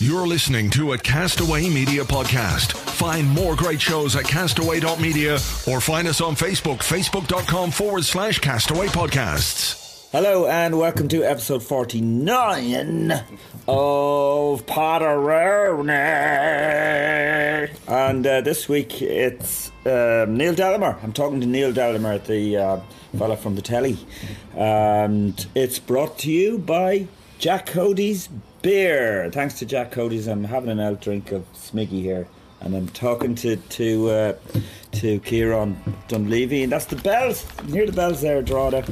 You're listening to a Castaway Media podcast. Find more great shows at castaway.media or find us on Facebook, facebook.com forward slash castaway podcasts. Hello and welcome to episode 49 of Potterone. And uh, this week it's um, Neil Delamere. I'm talking to Neil Delamere, the uh, fella from the telly. And it's brought to you by Jack Cody's Beer. Thanks to Jack Cody's, I'm having an out drink of Smiggy here. And I'm talking to to uh, to Kieran Dunleavy, and that's the bells. You hear the bells there, Drogheda.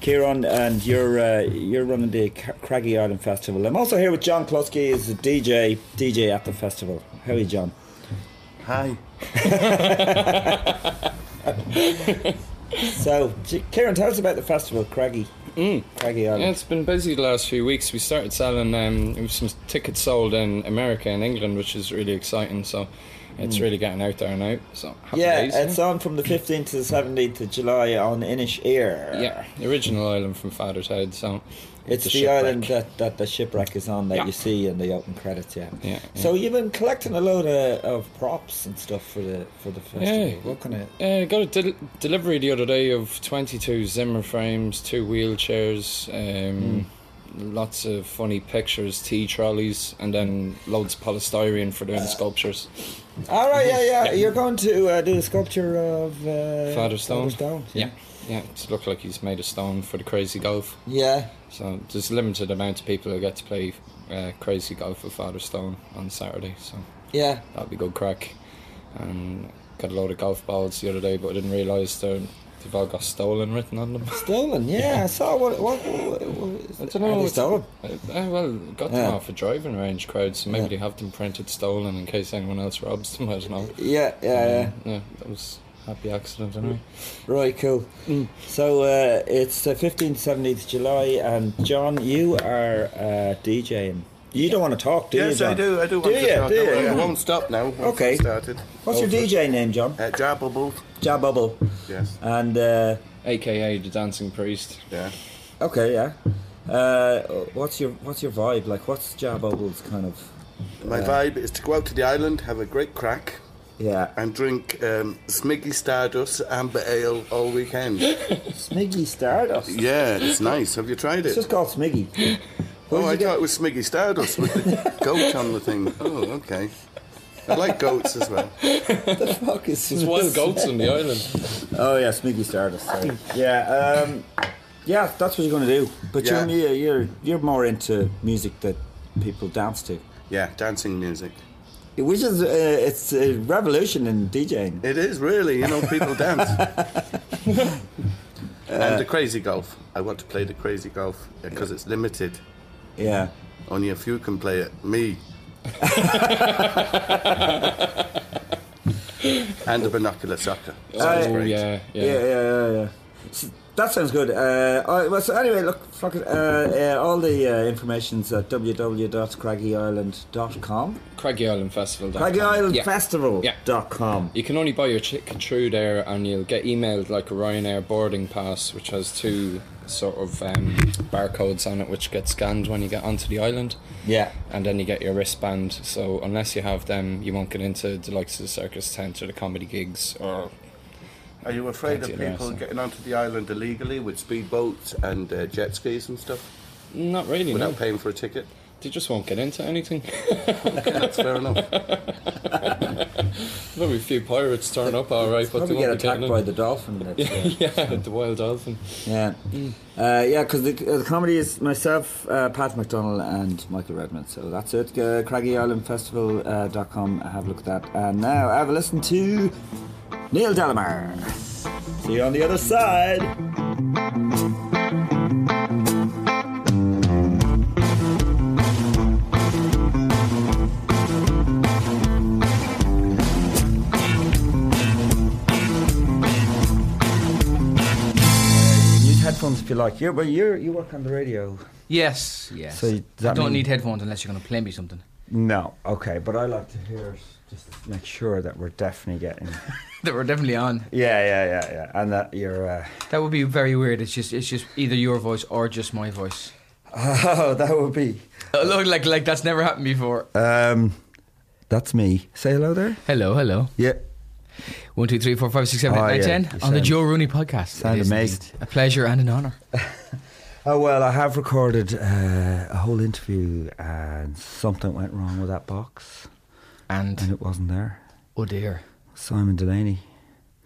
Kieran, and you're uh, you're running the Craggy Island Festival. I'm also here with John Klusky, is a DJ DJ at the festival. How are you, John? Hi. So, Kieran, tell us about the festival, Craggy, Craggy Island. Yeah, it's been busy the last few weeks. We started selling um, some tickets sold in America and England, which is really exciting. So it's really getting out there now. So happy Mm. yeah, days, it's on from the 15th to the 17th of July on Inisheer. yeah, the original island from Father Ted. So It's the, shipwreck. island that, that the shipwreck is on that Yeah. you see in the open credits, yeah. Yeah, So you've been collecting a load of, of props and stuff for the for the festival. Yeah. What kind of Uh, got a del- delivery the other day of 22 Zimmer frames, two wheelchairs, um, lots of funny pictures, tea trolleys, and then loads of polystyrene for doing sculptures. All right, yeah, yeah. You're going to uh, do a sculpture of uh, Father Stone. Stone. Yeah, yeah. Yeah, it looked like he's made a stone for the crazy golf. Yeah. So there's a limited amount of people who get to play uh, crazy golf with Father Stone on Saturday. So Yeah. that'll be good crack. And got a load of golf balls the other day, but I didn't realise they're they've all got stolen written on them. Stolen. Yeah, I saw what. What? what, what I don't know. They stolen? I, I, well, got them Yeah. off a driving range crowd, so maybe Yeah. they have them printed stolen in case anyone else robs them. I don't know. Yeah, yeah, um, yeah. Yeah, that was happy accident anyway. Right, cool. So uh, it's the 15th, 17th July, and John, you are uh, DJing. You don't want to talk, do you, Yes, I do. I do want Do to you? talk. Do you? I won't stop now. Once Okay. Started. What's your DJ name, John? Uh, Jabble Jab Bubble. Yes. And, uh, AKA the Dancing Priest. Yeah. okay, yeah. Uh, what's your what's your vibe? Like, what's Jab Bubble's kind of. My vibe is to go out to the island, have a great crack, Yeah. and drink um, Smiggy Stardust Amber Ale all weekend. Smiggy Stardust. yeah, it's nice. Have you tried it? It's just called Smiggy. Oh, did I you get- thought it was Smiggy Stardust with the goat on the thing. Oh, okay. I like goats as well. the fuck is There's wild goats on the island. Oh yeah, Smiggy Stardust. Sorry. yeah, um, yeah, that's what you're going to do. But Yeah. you're, you're you're more into music that people dance to, Yeah, dancing music. Which is uh, it's a revolution in DJing. It is really, you know, people dance. and the crazy golf. I want to play the crazy golf because it's limited. Yeah, Only a few can play it. Me. and the binocular soccer. Sounds Uh, great. yeah, yeah, yeah. yeah, yeah. Yeah. That sounds good. Uh, all right, well, so anyway, look, fuck it, uh, uh, all the uh, information's at www.craggyisland.com. Craggy Island Festival. Craggy Island yeah. Festival.com. You can only buy your ticket through there, and you'll get emailed like a Ryanair boarding pass, which has two sort of um, barcodes on it, which get scanned when you get onto the island, Yeah. and then you get your wristband. So unless you have them, you won't get into the likes of the circus tent or the comedy gigs or Are you afraid of people arson. getting onto the island illegally with speedboats and uh, jet skis and stuff? Not really. without No. paying for a ticket. They just won't get into anything. Okay, that's fair enough. There'll be a few pirates turn up, all right, but they get won't be attacked by the dolphin. that's, uh, yeah, the wild dolphin. Yeah, uh, yeah, because the, uh, the comedy is myself, uh, Pat McDonald, and Michael Redmond. So that's it. Uh, CraggyIslandFestival.com. Uh, dot com. have a look at that. And now have a listen to Neil Delamere. See you on the other side. Headphones if you like. You, but you you work on the radio. Yes, yes. So you- I don't mean- need headphones unless you're going to play me something. No, okay, but I like to hear just to make sure that we're definitely getting. that we're definitely on. yeah, yeah, yeah, yeah, and that you're. Uh, That would be very weird. It's just it's just either your voice or just my voice. oh, that would be. Oh, look, like like that's never happened before. Um, that's me. Say hello there. Hello, hello. Yeah. One, two, three, four, five, six, seven, eight, Oh, nine, yeah. ten. On the Joe Rooney podcast. sound amazing. A pleasure and an honour. Oh well, I have recorded uh, a whole interview, and something went wrong with that box, and And it wasn't there. oh dear, Simon Delaney.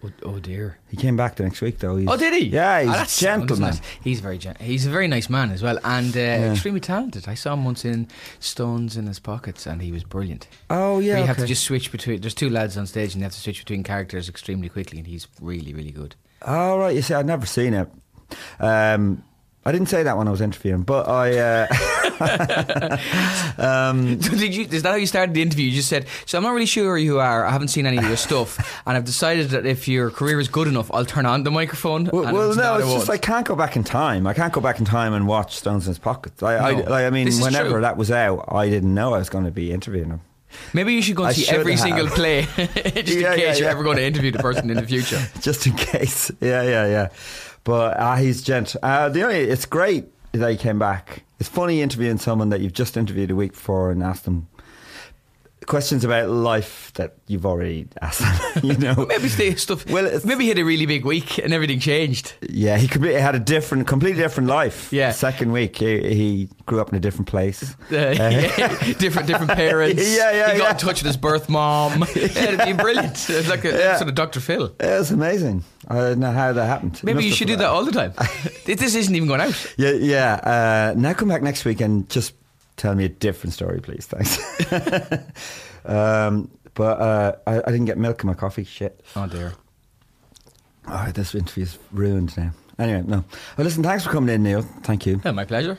Oh, oh dear. He came back the next week though. He's, Oh, did he? Yeah, he's Ah, a that's gentleman. isn't? He's very gen- he's a very nice man as well, and uh, Yeah. extremely talented. I saw him once in Stones in his pockets, and he was brilliant. Oh yeah. You have to just switch between. There's two lads on stage, and you have to switch between characters extremely quickly, and he's really, really good. Oh right, you see, I'd never seen it. Um, I didn't say that when I was interviewing, but I. Uh, um, So did you? Is that how you started the interview? You just said, "So I'm not really sure who you are. I haven't seen any of your stuff, and I've decided that if your career is good enough, I'll turn on the microphone." well, well, no, it's just. I can't go back in time. I can't go back in time and watch Stones in His Pockets. I, I, like, I mean, whenever true. that was out, I didn't know I was going to be interviewing him. Maybe you should go I and see every have. single play, just Yeah, in case yeah, you're ever going to interview the person in the future. just in case. Yeah, yeah, yeah. But uh, he's gent. Uh, the only it's great that he came back. It's funny interviewing someone that you've just interviewed a week before and asked them questions about life that you've already asked them. you know, Maybe stuff. Well, it's- maybe he had a really big week and everything changed. yeah, he completely had a different, completely different life. Yeah. second week he, he grew up in a different place. Uh, yeah, different different parents. Yeah, yeah, He got yeah. in touch with his birth mom. Yeah, it'd be brilliant. It's like a Yeah. sort of Dr. Phil. It was amazing. I don't know how that happened. Maybe you should do put that all the time. this isn't even going out. Yeah, yeah. Uh, now come back next week and just tell me a different story, please. Thanks. um, but uh, I, I didn't get milk in my coffee. Shit. Oh dear. Oh, this interview's ruined now. Anyway, no. Well, listen, thanks for coming in, Neil. Thank you. Yeah, my pleasure.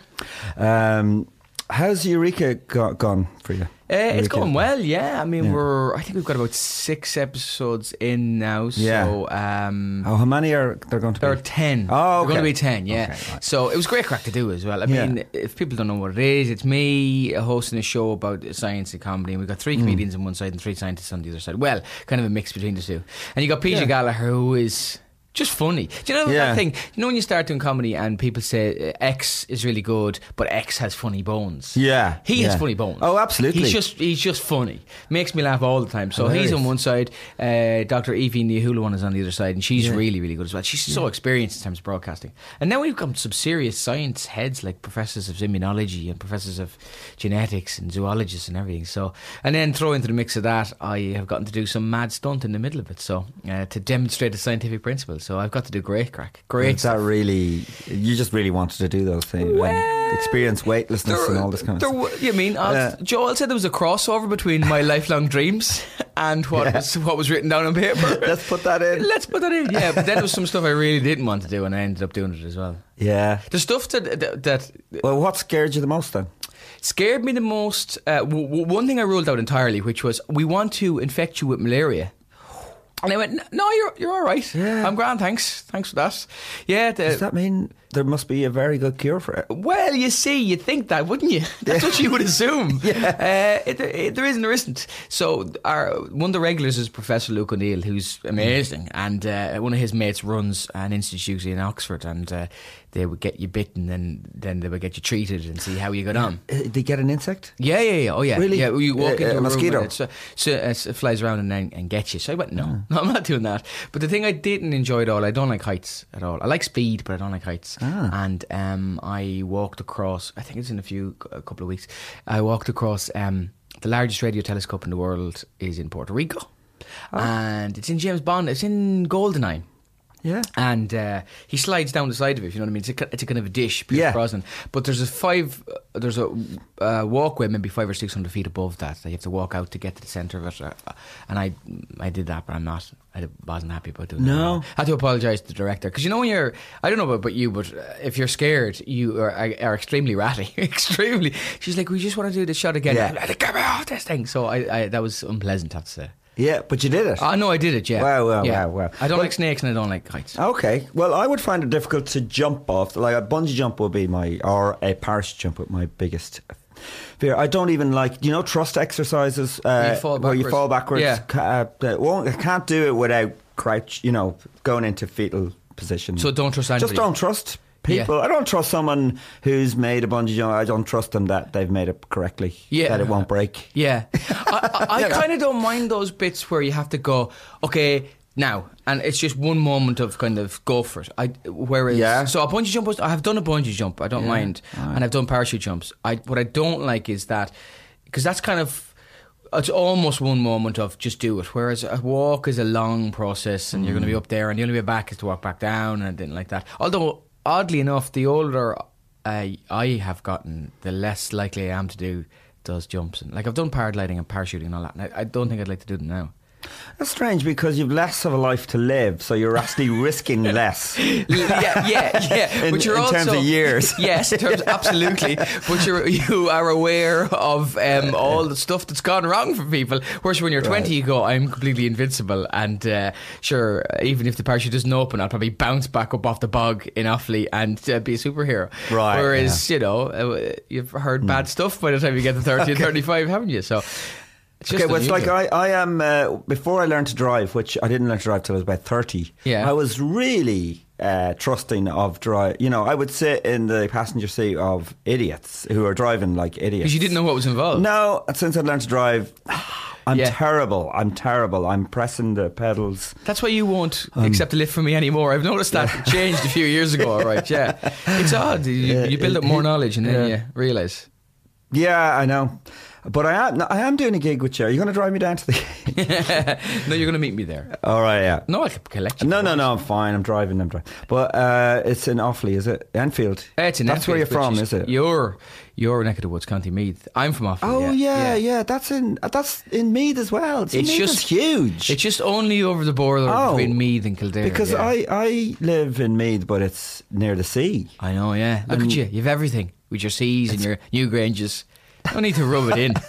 Um, how's Eureka go- gone for you? Uh, it's going well, yeah. I mean, Yeah. we're. I think we've got about six episodes in now. Yeah. So, um, Oh, how many are there going to be there are ten. Oh, They're going to be ten, yeah. Okay, right. So it was great crack to do as well. I Yeah. mean, if people don't know what it is, it's me hosting a show about science and comedy, and we've got Hmm. three comedians on one side and three scientists on the other side. Well, kind of a mix between the two. And you got PJ Yeah. Gallagher, who is. Just funny. Do you know Yeah. that thing? You know when you start doing comedy and people say uh, X is really good, but X has funny bones. Yeah, he has funny bones. Oh, absolutely. He's just he's just funny. Makes me laugh all the time. So Hilarious. he's on one side. Uh, Dr. Aoibhinn Ní Shúilleabháin is on the other side, and she's Yeah. really really good as well. She's so experienced in terms of broadcasting. And now we've got some serious science heads like professors of immunology and professors of genetics and zoologists and everything. So and then throw into the mix of that, I have gotten to do some mad stunt in the middle of it. So uh, to demonstrate a scientific principle. So I've got to do great crack. Great Is that really? You just really wanted to do those things, and experience weightlessness and all this kind of there stuff. You mean uh, Joel said there was a crossover between my lifelong dreams and what Yeah. was what was written down on paper. Let's put that in. Let's put that in. Yeah, but then there was some stuff I really didn't want to do, and I ended up doing it as well. Yeah. The stuff that that, that Well, what scared you the most then? scared me the most. Uh, w- w- one thing I ruled out entirely, which was we want to infect you with malaria. And I went, no, you're you're all right. Yeah. I'm grand. Thanks, thanks for that. Yeah, the, Does that mean there must be a very good cure for it? Well, you see, you'd think that, wouldn't you? That's what you would assume. yeah. Uh, it, it, there isn't, there isn't. So, our, one of the regulars is Professor Luke O'Neill, who's amazing. And uh, one of his mates runs an institute in Oxford, and uh, they would get you bitten, and then they would get you treated and see how you got on. Uh, They get an insect? Yeah, yeah, yeah. Oh, yeah. Really? Yeah, you walk Uh, into a a, mosquito? room uh, so, uh, it flies around and then and gets you. So I went, no, no, I'm not doing that. But the thing I didn't enjoy at all, I don't like heights at all. I like speed, but I don't like heights. And um, I walked across. I think it's in a few a couple of weeks. I walked across um, the largest radio telescope in the world is in Puerto Rico, and it's in James Bond. It's in Goldeneye. Yeah. And uh, he slides down the side of it. If you know what I mean? It's a, it's a kind of a dish, Pierce Yeah. Brosnan. But there's a five. uh, There's a uh, walkway, maybe five or six hundred feet above that. That you have to walk out to get to the centre of it. Uh, and I, I did that, but I'm not. I wasn't happy about doing No. that. I had to apologise to the director because you know when you're. I don't know about, about you, but uh, if you're scared, you are, are, extremely ratty. extremely. She's like, we just want to do the shot again. Yeah. Like, Get me off this thing. So I, I, that was unpleasant. I have to say. Yeah, but you did it. Oh no, I did it. Yeah. Wow, wow, yeah. wow, wow. I don't Well- like snakes and I don't like heights. Okay. Well, I would find it difficult to jump off. Like a bungee jump would be my, or a parachute jump would my biggest fear. I don't even like, you know, trust exercises uh, you fall where you fall backwards. Yeah. Uh, won't, I can't do it without crouch. You know, going into fetal position. So don't trust Just don't trust people. Yeah. I don't trust someone who's made a bungee jump. I don't trust them that they've made it correctly. Yeah. That it won't break. Yeah, I, I, I kind of don't mind those bits where you have to go, okay, now, and it's just one moment of kind of go for it. I whereas, Yeah. so a bungee jump was I have done a bungee jump, I don't mind, and I've done parachute jumps. I what I don't like is that because that's kind of. It's almost one moment of just do it. Whereas a walk is a long process, and you're going to be mm. up there, and the only way back is to walk back down, and I didn't like that. Although, oddly enough, the older I I have gotten, the less likely I am to do those jumps. And like I've done paragliding and parachuting and all that. And I, I don't think I'd like to do them now. That's strange because you've less of a life to live, so you're actually risking less. yeah, yeah, yeah. In- but you're in also, terms of years. yes, in terms absolutely. But you're you are aware of um, all the stuff that's gone wrong for people. Whereas when you're 20, you go, I'm completely invincible, and uh, sure, even if the parachute doesn't open, I'll probably bounce back up off the bog in Offaly and uh, be a superhero. Right, Whereas you know uh, you've heard bad stuff by the time you get to 30 or 35, haven't you? So. Okay, well, it's like. I, I am, uh, before I learned to drive, which I didn't learn to drive till I was about 30, Yeah. I was really uh, trusting of drive. You know, I would sit in the passenger seat of idiots who are driving like idiots. because you didn't know what was involved. No, since I learned to drive, I'm Yeah. terrible. I'm terrible. I'm pressing the pedals. That's why you won't Um, accept a lift from me anymore. I've noticed that changed a few years ago. All right, yeah, it's odd. You, Yeah, you build it- up more knowledge and then yeah. you realise. Yeah, I know. But I am, I am doing a gig with you. Are you going to drive me down to the. no, you're going to meet me there. All right, yeah. No, I could collect you. No, no, no, I'm fine. I'm driving. I'm driving. But uh, it's in Offaly, is it? Enfield. Uh, It's in That's where you're from, is it? You're you're neck of the woods, County Meath. I'm from Offaly. Oh yeah, yeah, That's in that's in Meath as well. See, It's just huge. It's just only over the border Oh, between Meath and Kildare. because yeah. I I live in Meath, but it's near the sea. I know, yeah. Look at you. You've everything with your seas and your new granges. No need to rub it in.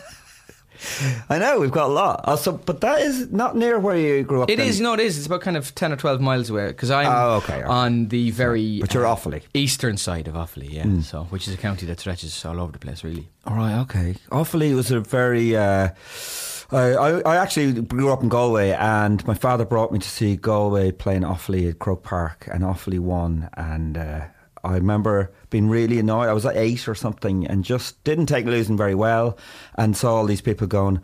I know we've got a lot. Also, but that is not near where you grew up. It then. is, no, it is. It's about kind of 10 or 12 miles away because I'm Oh, okay, okay. on the very But you're uh, Offaly. eastern side of Offaly, yeah. Hmm. So, which is a county that stretches all over the place, really. All right, okay. Offaly was a very. Uh, I, I I actually grew up in Galway, and my father brought me to see Galway playing Offaly at Croke Park, and Offaly won. And uh, I remember being really annoyed. I was like eight or something, and just didn't take losing very well, and saw all these people going.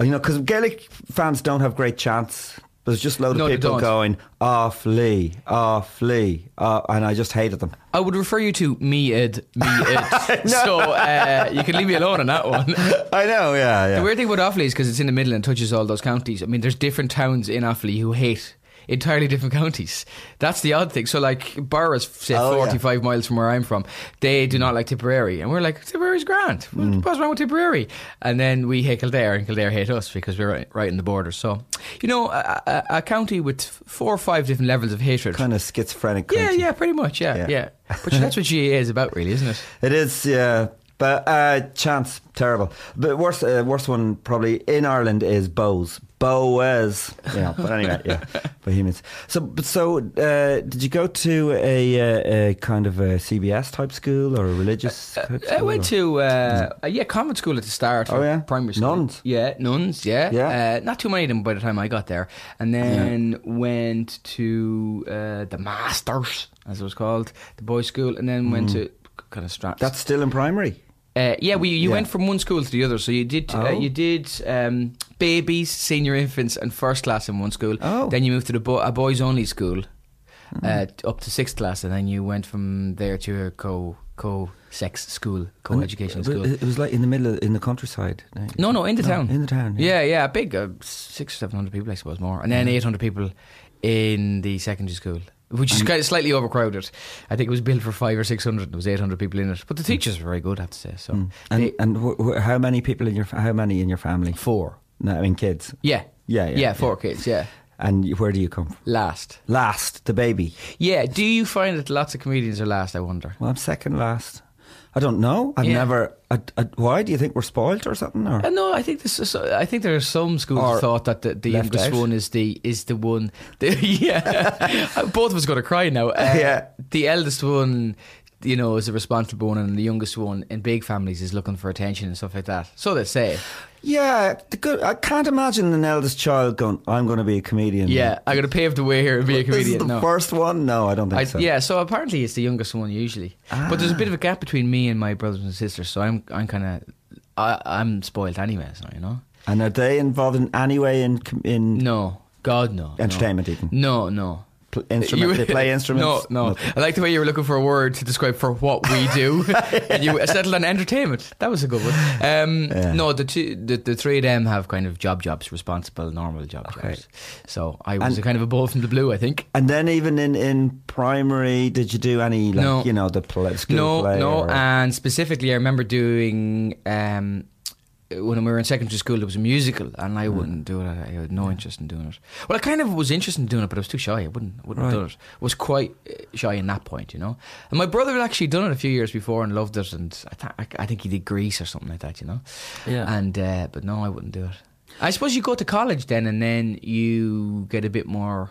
You know, because Gaelic fans don't have great chants. There's just a load No, of people going Offaly, Offaly, uh, and I just hated them. I would refer you to me ed, me ed. So, uh, you can leave me alone on that one. I know, yeah, yeah. The weird thing about Offaly is because it's in the middle and touches all those counties. I mean, there's different towns in Offaly who hate entirely different counties. That's the odd thing. So, like, boroughs, say, Oh, yeah. 45 miles from where I'm from, they do not like Tipperary. And we're like, Tipperary's grand. Mm. What's wrong with Tipperary? And then we hate Kildare, and Kildare hate us because we're right, right in the border. So, you know, a, a, a county with four or five different levels of hatred. kind of schizophrenic. yeah, country. yeah, pretty much, yeah, Yeah. yeah. But that's what GAA is about, really, isn't it? It is, yeah. But uh, chance terrible. But worst, uh, worst one probably in Ireland is Bohs. Boaz. Yeah, but anyway, yeah, Bohemians. So, but so, uh, did you go to a, uh, a kind of a CBS type school or a religious? type I went or- to uh, uh, yeah convent school at the start. Oh, yeah? primary school. Nuns? Yeah, nuns. Yeah, Yeah. Uh, not too many of them by the time I got there, and then went to uh, the masters, as it was called, the boys' school, and then went to kind of Strat. Mm. That's still in primary. Uh, yeah, we you Yeah. went from one school to the other. So you did uh, Oh. you did um, babies, senior infants, and first class in one school. Oh. Then you moved to the bo- a boys only school, uh, up to sixth class, and then you went from there to a co co sex school, co education school. It was like in the middle, of, in the countryside. eh? No, no, in the town. In the town. Yeah, yeah, big, uh, six or seven hundred people, I suppose, more, and then eight hundred people in the secondary school, which is kind of slightly overcrowded. I think it was built for five or six hundred. There was eight hundred people in it, but the teachers were very good, I have to say. So, Mm. And they- and wh- wh- how many people in your how many in your family? four, No, I mean kids. yeah, Yeah, yeah, yeah, four kids, yeah. And where do you come from? Last, Last, the baby. yeah. Do you find that lots of comedians are last? I wonder. Well, I'm second last. I don't know. I've Yeah. never. I, I, why do you think we're spoiled or something? Or Uh, no, I think this is, I think there are some schools that thought that the, the youngest out. one is the is the one. The, yeah, both of us got to cry now. Uh, Yeah. the eldest one, you know, is a responsible one, and the youngest one in big families is looking for attention and stuff like that. So they say. Yeah, good, I can't imagine an eldest child going. I'm going to be a comedian. Yeah, I'm going to pave the way here and be a comedian. This is the no. first one. No, I don't think I, so. Yeah, so apparently it's the youngest one usually, but there's a bit of a gap between me and my brothers and sisters. So I'm I'm kind of I'm spoiled anyway, so you know. And are they involved in any way in in No, God no. no. entertainment? Even No, no. Pl- instrument. they play instruments. No, no. Nothing. I like the way you were looking for a word to describe for what we do, and you settled on entertainment. That was a good one. Um, Yeah. No, the two, the, the three of them have kind of job jobs, responsible, normal job Okay. jobs. So I was And- a kind of a ball from the blue, I think. And then even in, in primary, did you do any like No. you know the play, school no, play? no, or- and specifically, I remember doing um, when we were in secondary school. There was a musical, and. I wouldn't do it. I had no interest in doing it. Well, I kind of was interested in doing it, but I was too shy. I wouldn't, I wouldn't have done it. I was quite uh, shy in that point, you know. And my brother had actually done it a few years before and loved it, and I, th- I, think he did Grease or something like that, you know. Yeah. And uh, but no, I wouldn't do it. I suppose you go to college then, and then you get a bit more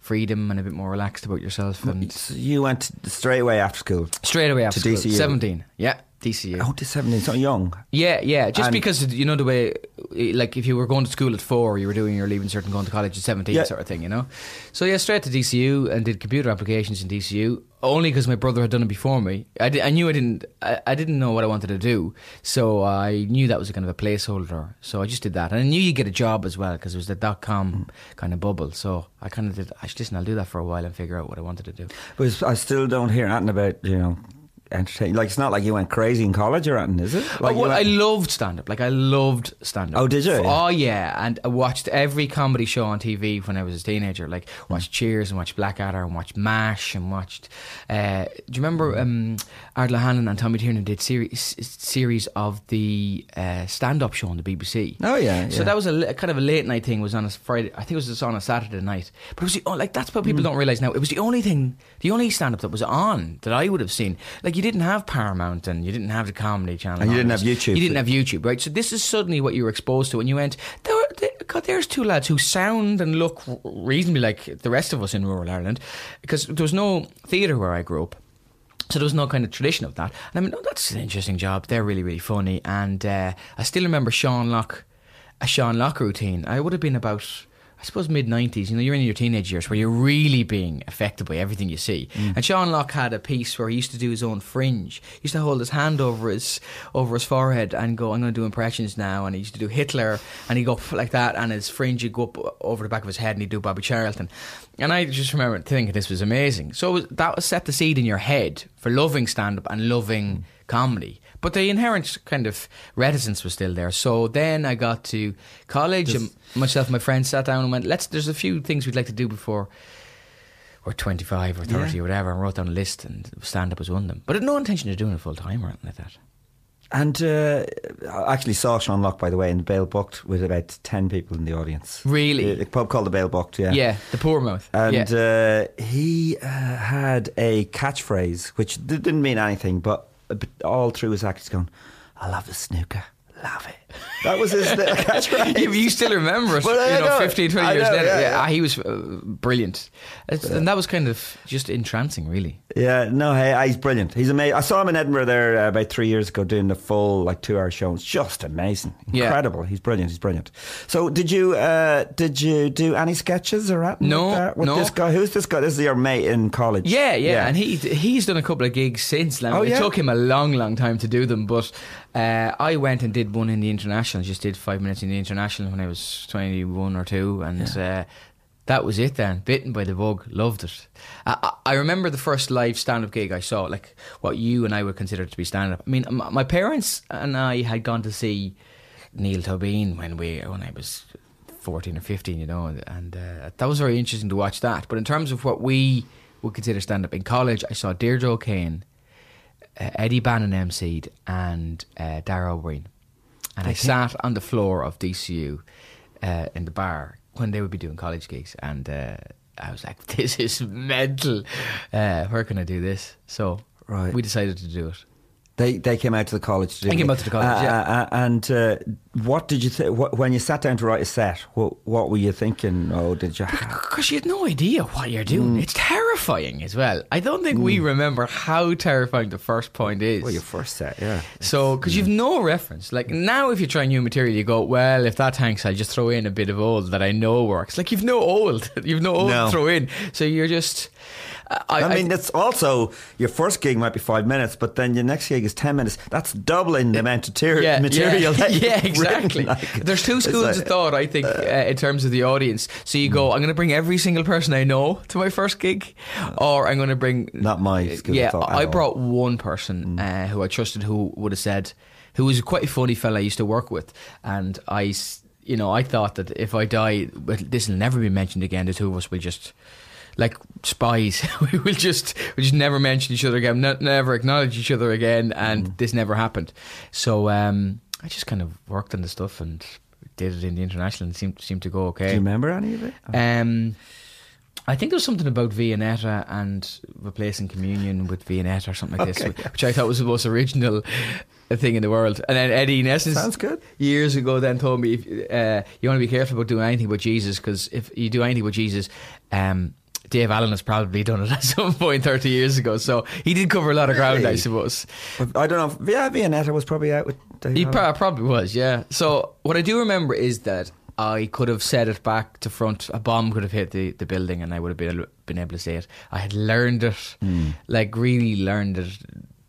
freedom and a bit more relaxed about yourself, and So you went straight away after school. straight away after To school, DCU. seventeen, yeah, DCU. Oh, to seventeen, so young. Yeah, yeah. Just And- because you know the way, like, if you were going to school at four, you were doing your leaving cert and going to college at seventeen, Yeah. sort of thing, you know. So yeah, straight to DCU and did computer applications in DCU. Only because my brother had done it before me. I, I knew I didn't. I, I didn't know what I wanted to do, so I knew that was a kind of a placeholder. So I just did that, and I knew you'd get a job as well because it was the dot com mm. kind of bubble. So I kind of did. I should listen. I'll do that for a while and figure out what I wanted to do. But I still don't hear anything about you know entertain. Like it's not like you went crazy in college or anything, is it? Like oh, well, you I loved stand up. Like I loved stand up. Oh, did you? Oh yeah, and I watched every comedy show on TV when I was a teenager. Like watched Cheers and watched Blackadder and watched Mash and watched. Uh, do you remember um, Ardal O'Hanlon and Tommy Tiernan did series series of the uh, stand up show on the BBC? Oh, yeah, So that was a, li- kind of a late night thing. Was on a Friday. I think it was on a Saturday night. But it was the, oh, like that's what Mm. people don't realize now. It was the only thing, the only stand up that was on that I would have seen. Like you didn't have Paramount and you didn't have the Comedy Channel, And you didn't have. YouTube. You didn't have YouTube, right? So this is suddenly what you were exposed to, and you went, there, were- there, God, there's two lads who sound and look reasonably like the rest of us in rural Ireland, because there was no theatre where I grew up. So there was no kind of tradition of that. And I mean, oh, that's an interesting job. They're really, really funny. And uh, I still remember Sean Lock, a Sean Lock routine. I would have been about, I suppose, mid 90s. You know, you're in your teenage years where you're really being affected by everything you see. Mm. And Sean Lock had a piece where he used to do his own fringe. He used to hold his hand over his over his forehead and go, I'm going to do impressions now. And he used to do Hitler and he'd go up like that and his fringe would go up over the back of his head and he'd do Bobby Charlton. And I just remember thinking this was amazing. So was- that was set the seed in your head for loving stand up and loving mm. comedy. But the inherent kind of reticence was still there. So then I got to college and myself and my friends sat down and went, let's, there's a few things we'd like to do before we're 25 or 30 Yeah. or whatever and wrote down a list and stand up was one of them. But I had no intention of doing it full time or anything like that. And uh, I actually saw Sean Lock, by the way, in the Bale Bucked with about 10 people in the audience. Really? A pub called the Bale Bucked, yeah. Yeah, the poor mouth. And yeah. uh, he uh, had a catchphrase, which didn't mean anything, but all through his act, he's going, I love the snooker. Love it. That was his little catchphrase. Yeah, you still remember it, Well, I you know, know. 15, 20 I years know, later. yeah, Yeah, yeah. ah, he was uh, brilliant. It's- And that was kind of just entrancing, really. Yeah, no, hey, he's brilliant. He's amazing. I saw him in Edinburgh there uh, about three years ago doing the full like two hour show. It's just amazing, Yeah. incredible. He's brilliant. He's brilliant. So, did you uh, did you do any sketches or anything No, that with no. this guy? Who's this guy? This is your mate in college. Yeah, yeah, and he he's done a couple of gigs since. Like, Oh, it yeah? took him a long, long time to do them, but uh, I went and did one in the international. Just did five minutes in the international when I was twenty one or two, and uh, that was it then. Bitten by the bug, loved it. I, I I remember the first live stand up gig I saw, like what you and I would consider to be stand up. I mean, m- my parents and I had gone to see Niall Tóibín when we when I was 14 or 15, you know, and, and uh, that was very interesting to watch that. But in terms of what we would consider stand up in college, I saw Deirdre O'Kane, uh, Eddie Bannon MC'd, and uh, Dara Ó Briain. And I sat on the floor of DCU uh, in the bar when they would be doing college gigs, and uh, I was like, "This is mental. Uh, where can I do this?" So Right. we decided to do it. They they came out to the college to do They came out to the college, Uh, yeah. uh, and uh, what did you think when you sat down to write a set? What, what were you thinking? Oh, did you? Because you had no idea what you're doing. Mm. It's terrifying as well. I don't think we remember how terrifying the first point is. Well, your first set, yeah. So, because you've no reference. Like now, if you try new material, you go, well, if that tanks, I'll just throw in a bit of old that I know works. Like you've no old, you've no old No. to throw in. So you're just. I, I mean, it's also your first gig might be five minutes, but then your next gig is ten minutes. That's doubling the amount of ter- yeah, material. Yeah, yeah exactly. like. There's two schools like- of thought, I think, uh, in terms of the audience. So you Mm. go, I'm going to bring every single person I know to my first gig, or I'm going to bring. Not my school of Yeah, I. Mm. brought one person uh, who I trusted who would have said, who was quite a funny fella I used to work with, and I You know, I thought that if I die, this will never be mentioned again. The two of us will just, like spies, we will just, we just never mention each other again, ne- never acknowledge each other again, and Mm. this never happened. So um, I just kind of worked on the stuff and did it in the international, and seemed seemed to go okay. Do you remember any of it? Um, I think there was something about Viennetta and replacing communion with Viennetta or something like this, which I thought was the most original thing in the world. And then Eddie, in essence, Sounds good. Years ago, then told me uh, you want to be careful about doing anything with Jesus because if you do anything with Jesus, um, Dave Allen has probably done it at some point 30 years ago. So he did cover a lot of ground, I suppose. I don't know. If, yeah, Viennetta was probably out with. Dave He pro- probably was, yeah. So what I do remember is that I could have said it back to front. A bomb could have hit the, the building, and I would have been able, been able to say it. I had learned it, Hmm. like really learned it,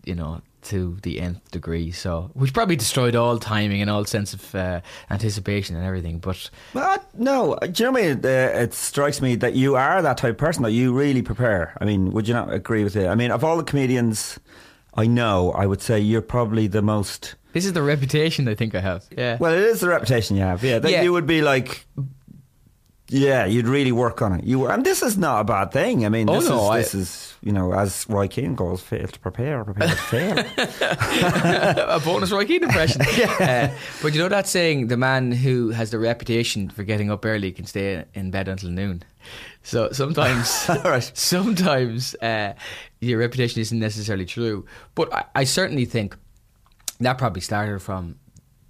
you know, to the nth degree. So which probably destroyed all timing and all sense of uh, anticipation and everything. But Well, no, do you know what I mean? Uh, it strikes me that you are that type of person that you really prepare. I mean, would you not agree with it? I mean, of all the comedians I know, I would say you're probably the most. this is the reputation I think I have. Yeah. Well, it is the reputation you have. Yeah, that Yeah. you would be like. Yeah, you'd really work on it. You were, and this is not a bad thing. I mean, Oh, this, no, is, I- this is you know, as Roy Keane goes, fail to prepare, prepare to fail. a bonus Roy Keane impression. uh, but you know that saying, the man who has the reputation for getting up early can stay in bed until noon. So sometimes, Right. sometimes uh, your reputation isn't necessarily true. But I, I certainly think that probably started from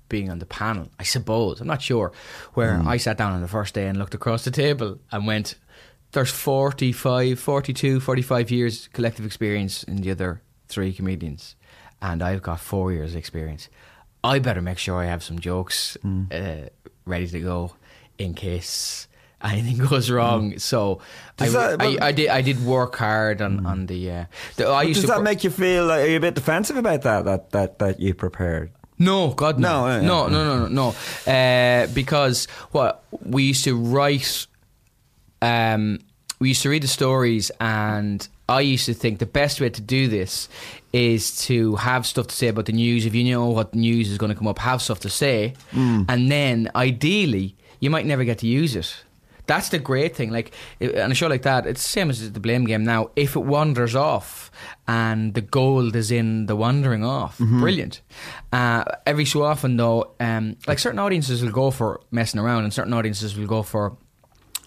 being on the panel, I suppose. I'm not sure. Where hmm. I sat down on the first day and looked across the table and went, there's 45, 42, 45 years collective experience in the other three comedians. And I've got four years experience. I better make sure I have some jokes hmm. uh, ready to go in case anything goes wrong. Hmm. So I, that- I, I did I did work hard on, on the, uh, the I used Does that make you feel like, are you a bit defensive about that? That that that you prepared? No, God, no, No, yeah, no, yeah. no, no, no, no. Uh, because what we used to write, um, we used to read the stories, and I used to think the best way to do this is to have stuff to say about the news. If you know what news is going to come up, have stuff to say, Mm. and then ideally, you might never get to use it. That's the great thing. Like on a show like that, it's the same as the blame game now. If it wanders off and the gold is in the wandering off, brilliant. Uh, every so often, though, um, like certain audiences will go for messing around, and certain audiences will go for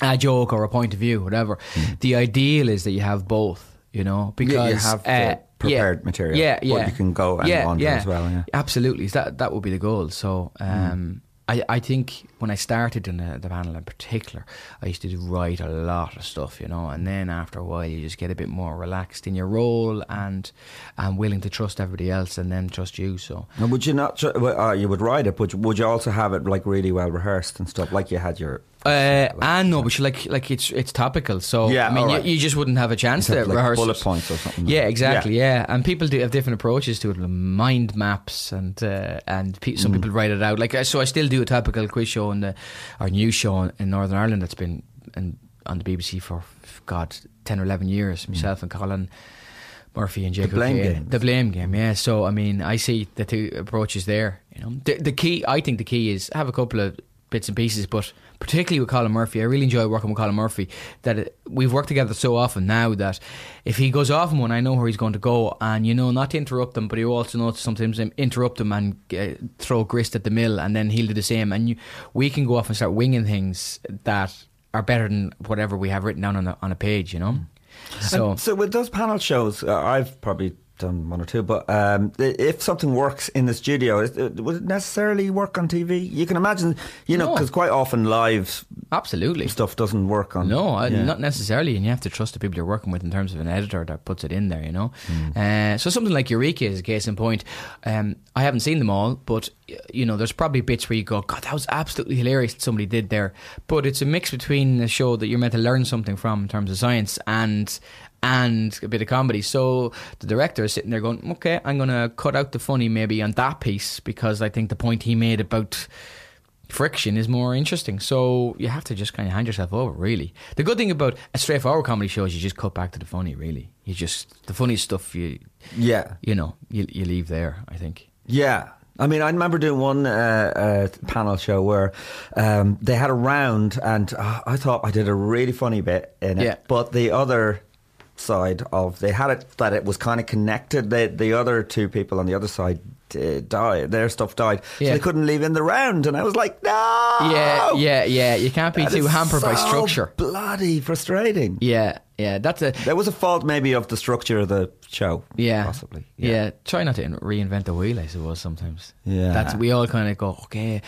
a joke or a point of view, whatever. The ideal is that you have both. You know, because Yeah, you have uh, prepared yeah, material, Yeah, but you can go and yeah, wander yeah. as well, yeah. Absolutely, that that would be the goal. So, Mm. um, I I think when I started in the, the panel in particular, I used to write a lot of stuff, you know, and then after a while, you just get a bit more relaxed in your role and and willing to trust everybody else and then trust you. So, And would you not? Uh, you would write it, but would you also have it like really well rehearsed and stuff, like you had your? Uh, and no, but you like like it's it's topical. So Yeah, I mean, alright. you, you just wouldn't have a chance to like, rehearse bullet points or something. Yeah, exactly. Yeah, and people do have different approaches to it, mind maps, and uh, and pe- Mm. some people write it out. Like uh, so, I still do a topical quiz show in the our new show in Northern Ireland that's been and on the BBC for God ten or eleven years. Myself and Colin Murphy and Jacob The blame game. The blame game, yeah. So I mean, I see the two approaches there. You know, the, the key. I think the key is have a couple of bits and pieces, but particularly with Colin Murphy, I really enjoy working with Colin Murphy. That it, we've worked together so often now that if he goes off on one, I know where he's going to go, and you know not to interrupt him, but you also know to sometimes interrupt him and uh, throw grist at the mill, and then he'll do the same, and you, we can go off and start winging things that are better than whatever we have written down on a, on a page. You know. So And so with those panel shows, uh, I've probably done one or two, but um, if something works in the studio, is, uh, would it necessarily work on TV? You can imagine, you know, No. because quite often live absolutely. stuff doesn't work on. No, uh, yeah. not necessarily, and you have to trust the people you're working with in terms of an editor that puts it in there. You know, Hmm. uh, so something like Eureka is a case in point. Um, I haven't seen them all, but you know, there's probably bits where you go, "God, that was absolutely hilarious that somebody did there." But it's a mix between a show that you're meant to learn something from in terms of science and and a bit of comedy. So the director is sitting there going, "Okay, I'm going to cut out the funny maybe on that piece because I think the point he made about." friction is more interesting. So you have to just kind of hand yourself over, really. The good thing about a straightforward comedy show is you just cut back to the funny, really. You just, the funny stuff, you, Yeah. you know, you, you leave there, I think. Yeah. I mean, I remember doing one uh, uh, panel show where um, they had a round, and uh, I thought I did a really funny bit in it. Yeah. But the other side of they had it that it was kind of connected. The the other two people on the other side uh, died. Their stuff died, Yeah. so they couldn't leave in the round. And I was like, no. Yeah, yeah, yeah. You can't be That too hampered by structure. Bloody frustrating. Yeah, yeah. That's a, There was a fault maybe of the structure of the show. yeah. possibly. Yeah. Try not to reinvent the wheel, I suppose, sometimes. Yeah. That's, we all kind of go, okay,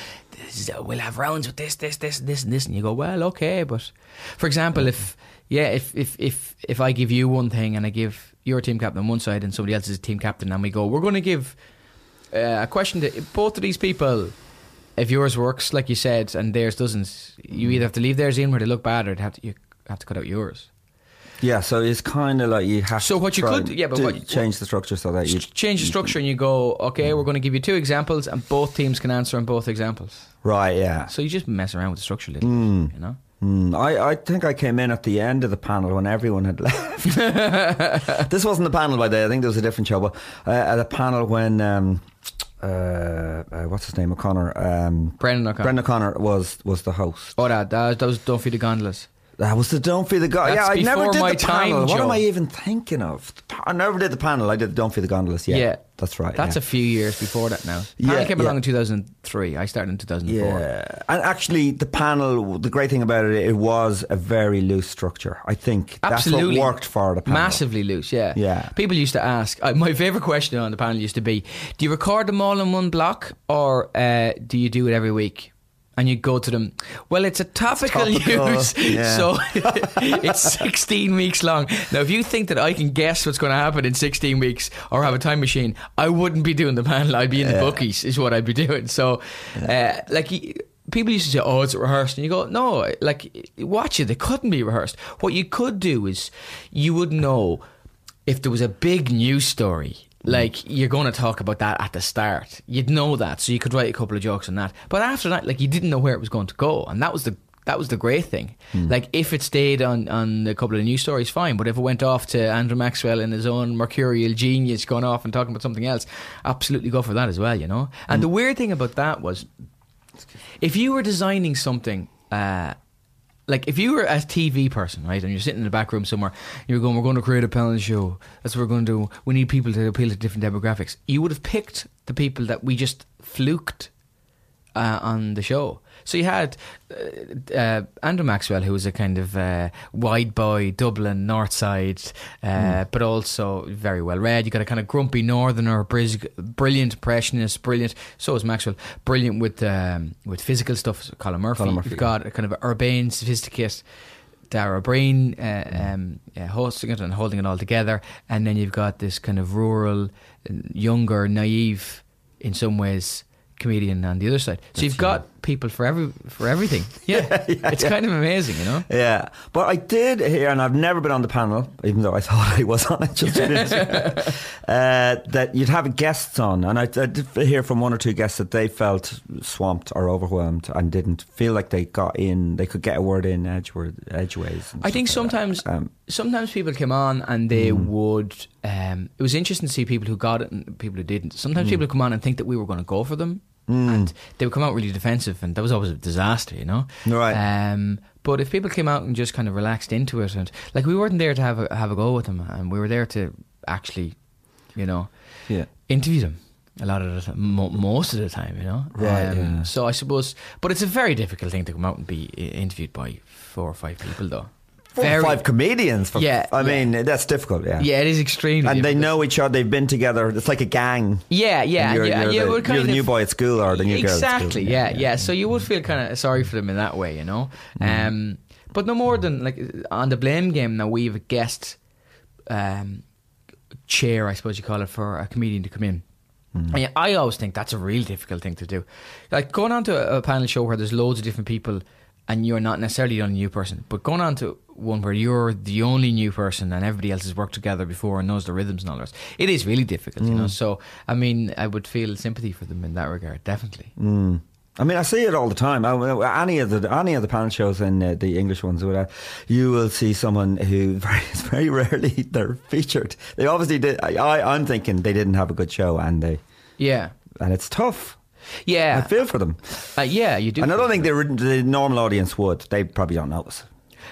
is, we'll have rounds with this, this, this, this, and this. And you go, well, okay. But for example, if, yeah, if, if, if, if I give you one thing and I give your team captain on one side and somebody else is a team captain and we go, we're going to give uh, a question to both of these people. If yours works, like you said, and theirs doesn't, you either have to leave theirs in where they look bad or have to, you have to cut out yours. Yeah, so it's kind of like you have So to what you could- yeah, but what- change the structure so that you change the structure and you go, okay, we're going to give you two examples and both teams can answer on both examples. right, yeah. So you just mess around with the structure a little bit, you know? Hmm, I, I think I came in at the end of the panel when everyone had left. this wasn't the panel by the way. I think there was a different show, but uh, at a panel when um, uh, uh, what's his name O'Connor, um, Brendan O'Connor. Brendan O'Connor was was the host. Oh, that, that, that was Feed the Gondolas. That was the Don't Feed the Gondolas. That's Yeah, I never did my the panel. time, what am I even thinking of? I never did the panel. I did the Don't Feed the Gondolas. Yeah, yeah. that's right. That's yeah. a few years before that now. Yeah, Panel came yeah. along in 2003. I started in 2004. Yeah, and actually, the panel. The great thing about it, it was a very loose structure. I think Absolutely. that's what worked for the panel. Massively loose, yeah. Yeah. People used to ask, uh, my favourite question on the panel used to be, do you record them all in one block or uh, do you do it every week? And you go to them, well, it's a topical, Topical, use, yeah. so it's 16 weeks long. Now, if you think that I can guess what's going to happen in 16 weeks or have a time machine, I wouldn't be doing the panel. I'd be in the bookies, is what I'd be doing. So, uh, like, people used to say, oh, it's rehearsed. And you go, no, like, watch it. It couldn't be rehearsed. What you could do is you would know if there was a big news story. Mm. Like you're going to talk about that at the start, you'd know that, so you could write a couple of jokes on that. But after that, like you didn't know where it was going to go, and that was the that was the great thing. Mm. Like if it stayed on on a couple of news stories, fine. But if it went off to Andrew Maxwell and his own mercurial genius going off and talking about something else, absolutely go for that as well. You know. And mm. the weird thing about that was, if you were designing something. Uh, like if you were a TV person, right, and you're sitting in the back room somewhere, you're going, "We're going to create a panel show. That's what we're going to do. We need people to appeal to different demographics." You would have picked the people that we just fluked uh, on the show. So you had uh, uh, Andrew Maxwell, who was a kind of uh, wide boy, Dublin North Side, uh, but also very well read. You got a kind of grumpy Northerner, bris- brilliant impressionist, brilliant. So is Maxwell, brilliant with um, with physical stuff. So Colin Murphy. Colin Murphy, You've got a kind of urbane, sophisticated. Dara Breen uh, um, yeah, hosting it and holding it all together, and then you've got this kind of rural, younger, naive, in some ways, comedian on the other side. So you've got people for every for everything. Yeah, it's kind of amazing, you know. Yeah, but I did hear, and I've never been on the panel, even though I thought I was on it just a minute ago, uh, that you'd have guests on, and I, I did hear from one or two guests that they felt swamped or overwhelmed and didn't feel like they got in, they could get a word in edgeward, edgeways. I think like sometimes Um, sometimes people came on and they would. Um, it was interesting to see people who got it and people who didn't. Sometimes people would come on and think that we were going to go for them, and they would come out really defensive, and that was always a disaster, you know. Right. Um, but if people came out and just kind of relaxed into it, and like we weren't there to have a, have a go with them, and we were there to actually, you know, yeah. interview them a lot of the time, most of the time, you know. Um, Right, yeah. So I suppose, but it's a very difficult thing to come out and be interviewed by four or five people, though. Four or Very- five comedians. For, Yeah, I yeah. mean, that's difficult, yeah. Yeah, it is extremely. And they know each other, they've been together, it's like a gang. Yeah, yeah, And you're, yeah, you're yeah. the, we're kind you're the new boy at school or the new girl at school. Exactly. Yeah, yeah, So you would feel kind of sorry for them in that way, you know. Mm. Um, but no more than like on the blame game. Now we have a guest um, chair, I suppose you call it, for a comedian to come in. Mm. And I always think that's a really difficult thing to do. Like going on to a, a panel show where there's loads of different people and you're not necessarily the only new person, but going on to one where you're the only new person and everybody else has worked together before and knows the rhythms and all the rest, it is really difficult, Mm. you know. So, I mean, I would feel sympathy for them in that regard, definitely. Mm. I mean, I see it all the time. I, any of the any of the panel shows and uh, the English ones, whatever, you will see someone who very, very rarely they're featured. They obviously did. I, I'm thinking they didn't have a good show, and they Yeah. and it's tough. Yeah. I feel for them, Uh, yeah, you do. and I don't think were, the normal audience would. They probably don't notice.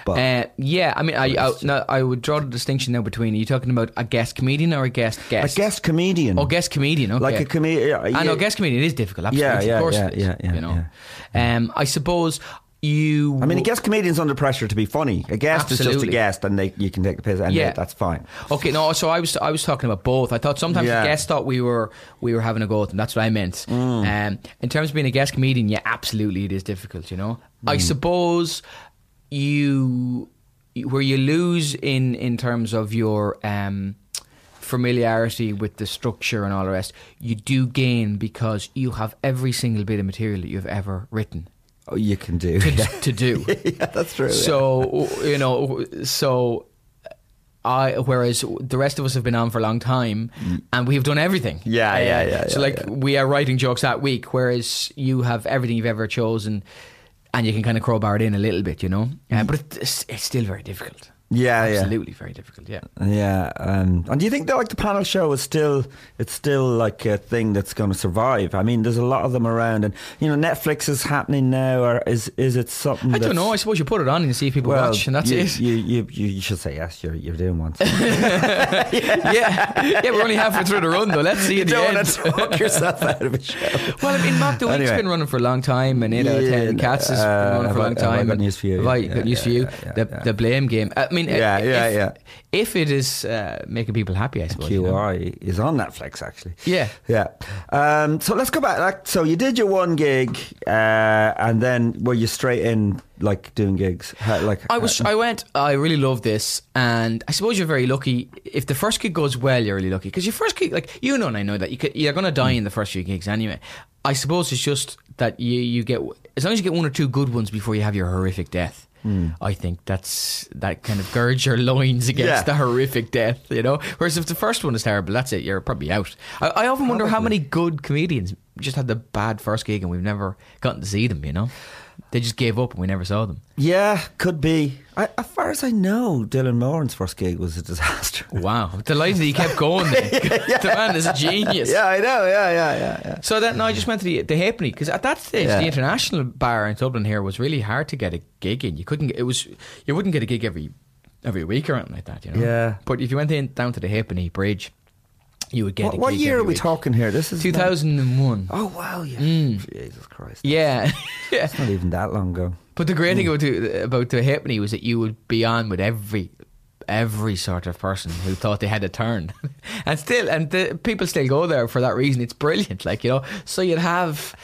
But Uh, yeah, I mean, I, I, no, I would draw the distinction now between. Are you talking about a guest comedian or a guest guest? a guest? comedian, Oh, guest comedian. Okay. like a comedian. I know guest comedian is difficult. Absolutely, Yeah, yeah, of course yeah, it is, yeah, yeah, You know, um, I suppose you. I mean, a guest comedian's under pressure to be funny. A guest is just a guest, and they you can take the piss, and Yeah. that's fine. Okay, no. So I was I was talking about both. I thought sometimes Yeah. the guests thought we were we were having a go at them. That's what I meant. Mm. Um, in terms of being a guest comedian, yeah, absolutely, it is difficult. You know, Mm. I suppose you where you lose in in terms of your um, familiarity with the structure and all the rest. You do gain because you have every single bit of material that you've ever written Oh, you can do. to, yeah. to do. yeah, that's true. yeah. So you know, so I whereas the rest of us have been on for a long time and we've done everything. Mm. Yeah, yeah, yeah, So yeah, like yeah. we are writing jokes that week, whereas you have everything you've ever chosen, and you can kind of crowbar it in a little bit, you know. Uh, but it's, it's still very difficult. Yeah, yeah. Absolutely very difficult. Yeah. Yeah, um, and do you think that like the panel show is still it's still like a thing that's going to survive? I mean, there's a lot of them around, and you know, Netflix is happening now, or is is it something? I don't know. I suppose you put it on and see if people well, watch, and that's you, it. You, you you should say yes. You're you're doing one. yeah, yeah. We're only halfway through the run though. Let's see you don't want to talk yourself out of a show. Well, I mean, Mock the Week's Anyway. been running for a long time, and 8 out of 10 Yeah, Cats has been uh, running for a long have I- time. got news for you? Have I Yeah, got news yeah, for you? yeah, yeah, the, yeah. the blame game. I mean, Yeah, if, yeah, yeah. If it is uh, making people happy, I suppose. you know. QI is on Netflix actually. Yeah. yeah. Um, so let's go back. Like, so you did your one gig, uh, and then were you straight in like doing gigs? How, like I was. I went. I really love this, and I suppose you're very lucky. If the first gig goes well, you're really lucky because your first gig, like you know, and I know that you could, you're going to die in the first few gigs anyway. I suppose it's just that you you get as long as you get one or two good ones before you have your horrific death. I think that's that kind of girds your loins against Yeah. the horrific death, you know. Whereas if the first one is terrible, that's it. You're probably out. I, I often wonder how many good comedians just had the bad first gig and we've never gotten to see them. You know, they just gave up and we never saw them. Yeah, could be. I, as far as I know, Dylan Moran's first gig was a disaster. Wow, delighted that he kept going. Then. the man is a genius. yeah, I know. Yeah, yeah, yeah, yeah. So then, no, I just went to the the Halfpenny because at that stage, Yeah. the international bar in Dublin here was really hard to get a gig in. You couldn't. Get, it was you wouldn't get a gig every every week or anything like that. You know. Yeah. But if you went in down to the Halfpenny Bridge, you would get. What, what year are we week. talking here? This is Two thousand and one. Oh wow! Yeah. Jesus Christ. Yeah, yeah. It's not even that long ago. But the great thing Hmm. about the, about the Halfpenny was that you would be on with every every sort of person who thought they had a turn, and still, and the people still go there for that reason. It's brilliant, like you know. So you'd have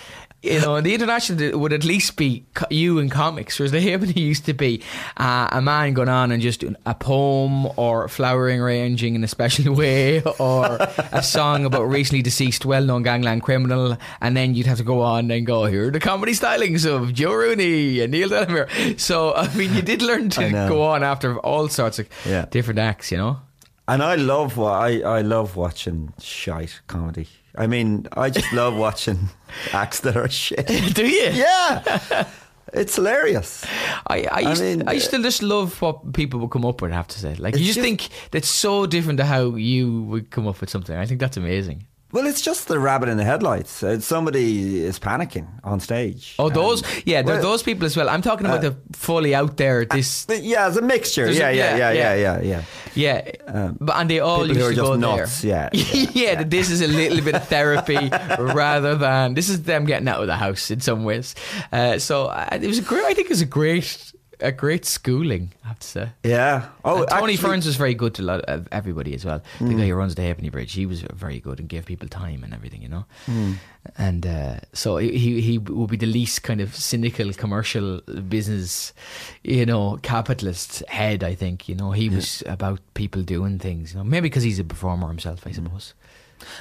You know, the international would at least be you in comics, whereas the Halfpenny used to be uh, a man going on and just doing a poem or flowering arranging in a special way or a song about recently deceased well-known gangland criminal, and then you'd have to go on and go, here are the comedy stylings of Joe Rooney and Neil Delamere. So, I mean, you did learn to go on after all sorts of Yeah. different acts, you know? And I love wa- I I love watching shite comedy. I mean, I just love watching acts that are shit. Do you? Yeah, it's hilarious. I, I, I used, I, mean, used to just love what people would come up with. I have to say, like you just, just- think that's so different to how you would come up with something. I think that's amazing. Well, it's just the rabbit in the headlights. Uh, somebody is panicking on stage. Oh, those, And- yeah, Well, those people as well. I'm talking about uh, the fully out there. This, but yeah, it's a mixture. There's a- Yeah, yeah, yeah, yeah, yeah. yeah, yeah, yeah. yeah, but and they all used who are to just go nuts, there. yeah, yeah, that this is a little bit of therapy rather than this is them getting out of the house in some ways. Uh, so uh, it was a great. I think it was a great, a great schooling. I have to say. Yeah. Oh, And Tony actually- Ferns was very good to lot of everybody as well. The hmm. guy who runs the Halfpenny Bridge, he was very good and gave people time and everything, you know. Hmm. And uh, so he he would be the least kind of cynical commercial business, you know, capitalist head. I think you know he was about people doing things. You know, maybe because he's a performer himself, I hmm. suppose.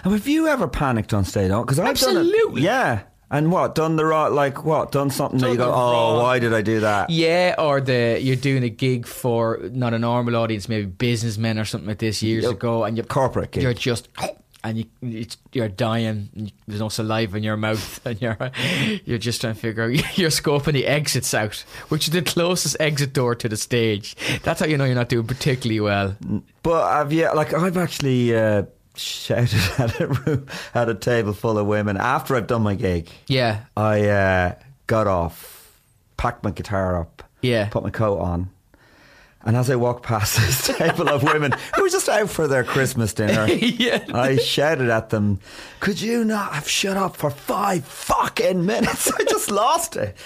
And have you ever panicked on stage? Because I've done it. Absolutely. Yeah. And what done the right? Like what? Done something that you go, oh, wrong- why did I do that? Yeah, or the you're doing a gig for not a normal audience, maybe businessmen or something like this years Yep. ago, and you Corporate gig. You're just and you you're dying. There's no saliva in your mouth, and you're you're just trying to figure out you're scoping the exits out, which is the closest exit door to the stage. That's how you know you're not doing particularly well. But have you like I've actually uh, shouted at a room at a table full of women after I'd done my gig. Yeah, I uh, got off, packed my guitar up, Yeah. put my coat on. And as I walked past this table of women who were just out for their Christmas dinner, Yeah. I shouted at them, Could you not have shut up for five fucking minutes? I just lost it.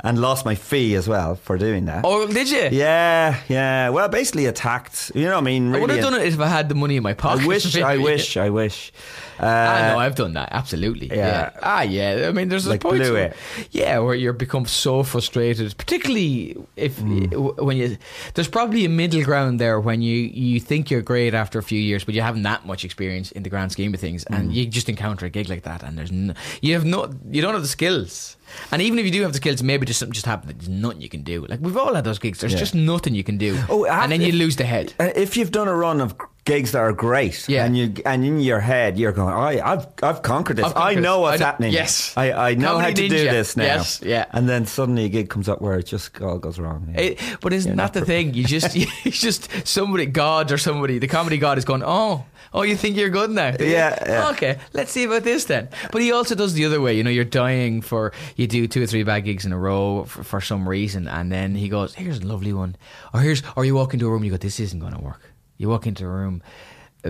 And lost my fee as well for doing that. Oh, did you? Yeah, yeah. Well, basically attacked. You know what I mean? I would have done it if I had the money in my pocket. I wish, I wish, I wish. Uh, I know I've done that absolutely. Yeah. Yeah. Ah, yeah. I mean, there's a Like point. blew it. Yeah, where you become so frustrated, particularly if w- when you. There's probably a middle ground there when you you think you're great after a few years, but you haven't that much experience in the grand scheme of things, and Hmm. you just encounter a gig like that, and there's no, you have no, you don't have the skills. And even if you do have the skills, maybe just something just happened. There's nothing you can do. Like we've all had those gigs. There's Yeah. just nothing you can do. Oh, and then you lose the head. Uh, if you've done a run of gigs that are great, Yeah. and you and in your head you're going, I, I've I've conquered this. I've conquered I know what's I happening. yes. I, I know how Comedy to do this now. Yes, yeah. And then suddenly a gig comes up where it just all goes wrong. It, but isn't You're that not the thing? You just, you just somebody, God or somebody, the comedy God is going, oh, oh, you think you're good now? Yeah, yeah. Okay, let's see about this then. But he also does the other way. You know, you're dying for you do two or three bad gigs in a row for, for some reason, and then he goes, here's a lovely one, or here's, or you walk into a room, and you go, this isn't going to work. You walk into a room.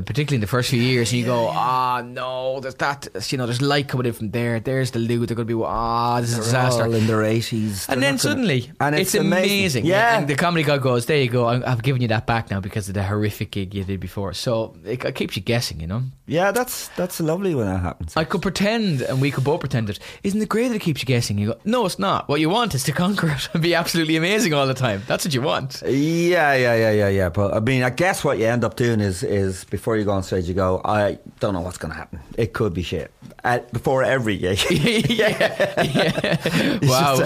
Particularly in the first few years, and you go, ah, no, there's that, you know, there's light coming in from there. There's the loo. They're going to be, ah, this is a disaster. all in their eighties, And then suddenly, and it's, it's, amazing. Yeah, And the comedy guy goes, there you go, I'm, I've given you that back now because of the horrific gig you did before. So it, it keeps you guessing, you know? yeah. That's that's lovely when that happens. I could pretend, and we could both pretend it. Isn't it great that it keeps you guessing? You go, no, it's not. What you want is to conquer it and be absolutely amazing all the time. That's what you want. Yeah, yeah, yeah, yeah, yeah. But I mean, I guess what you end up doing is is before you go on stage, you go, I don't know what's going to happen. It could be shit. At, before every gig, yeah. yeah. Wow.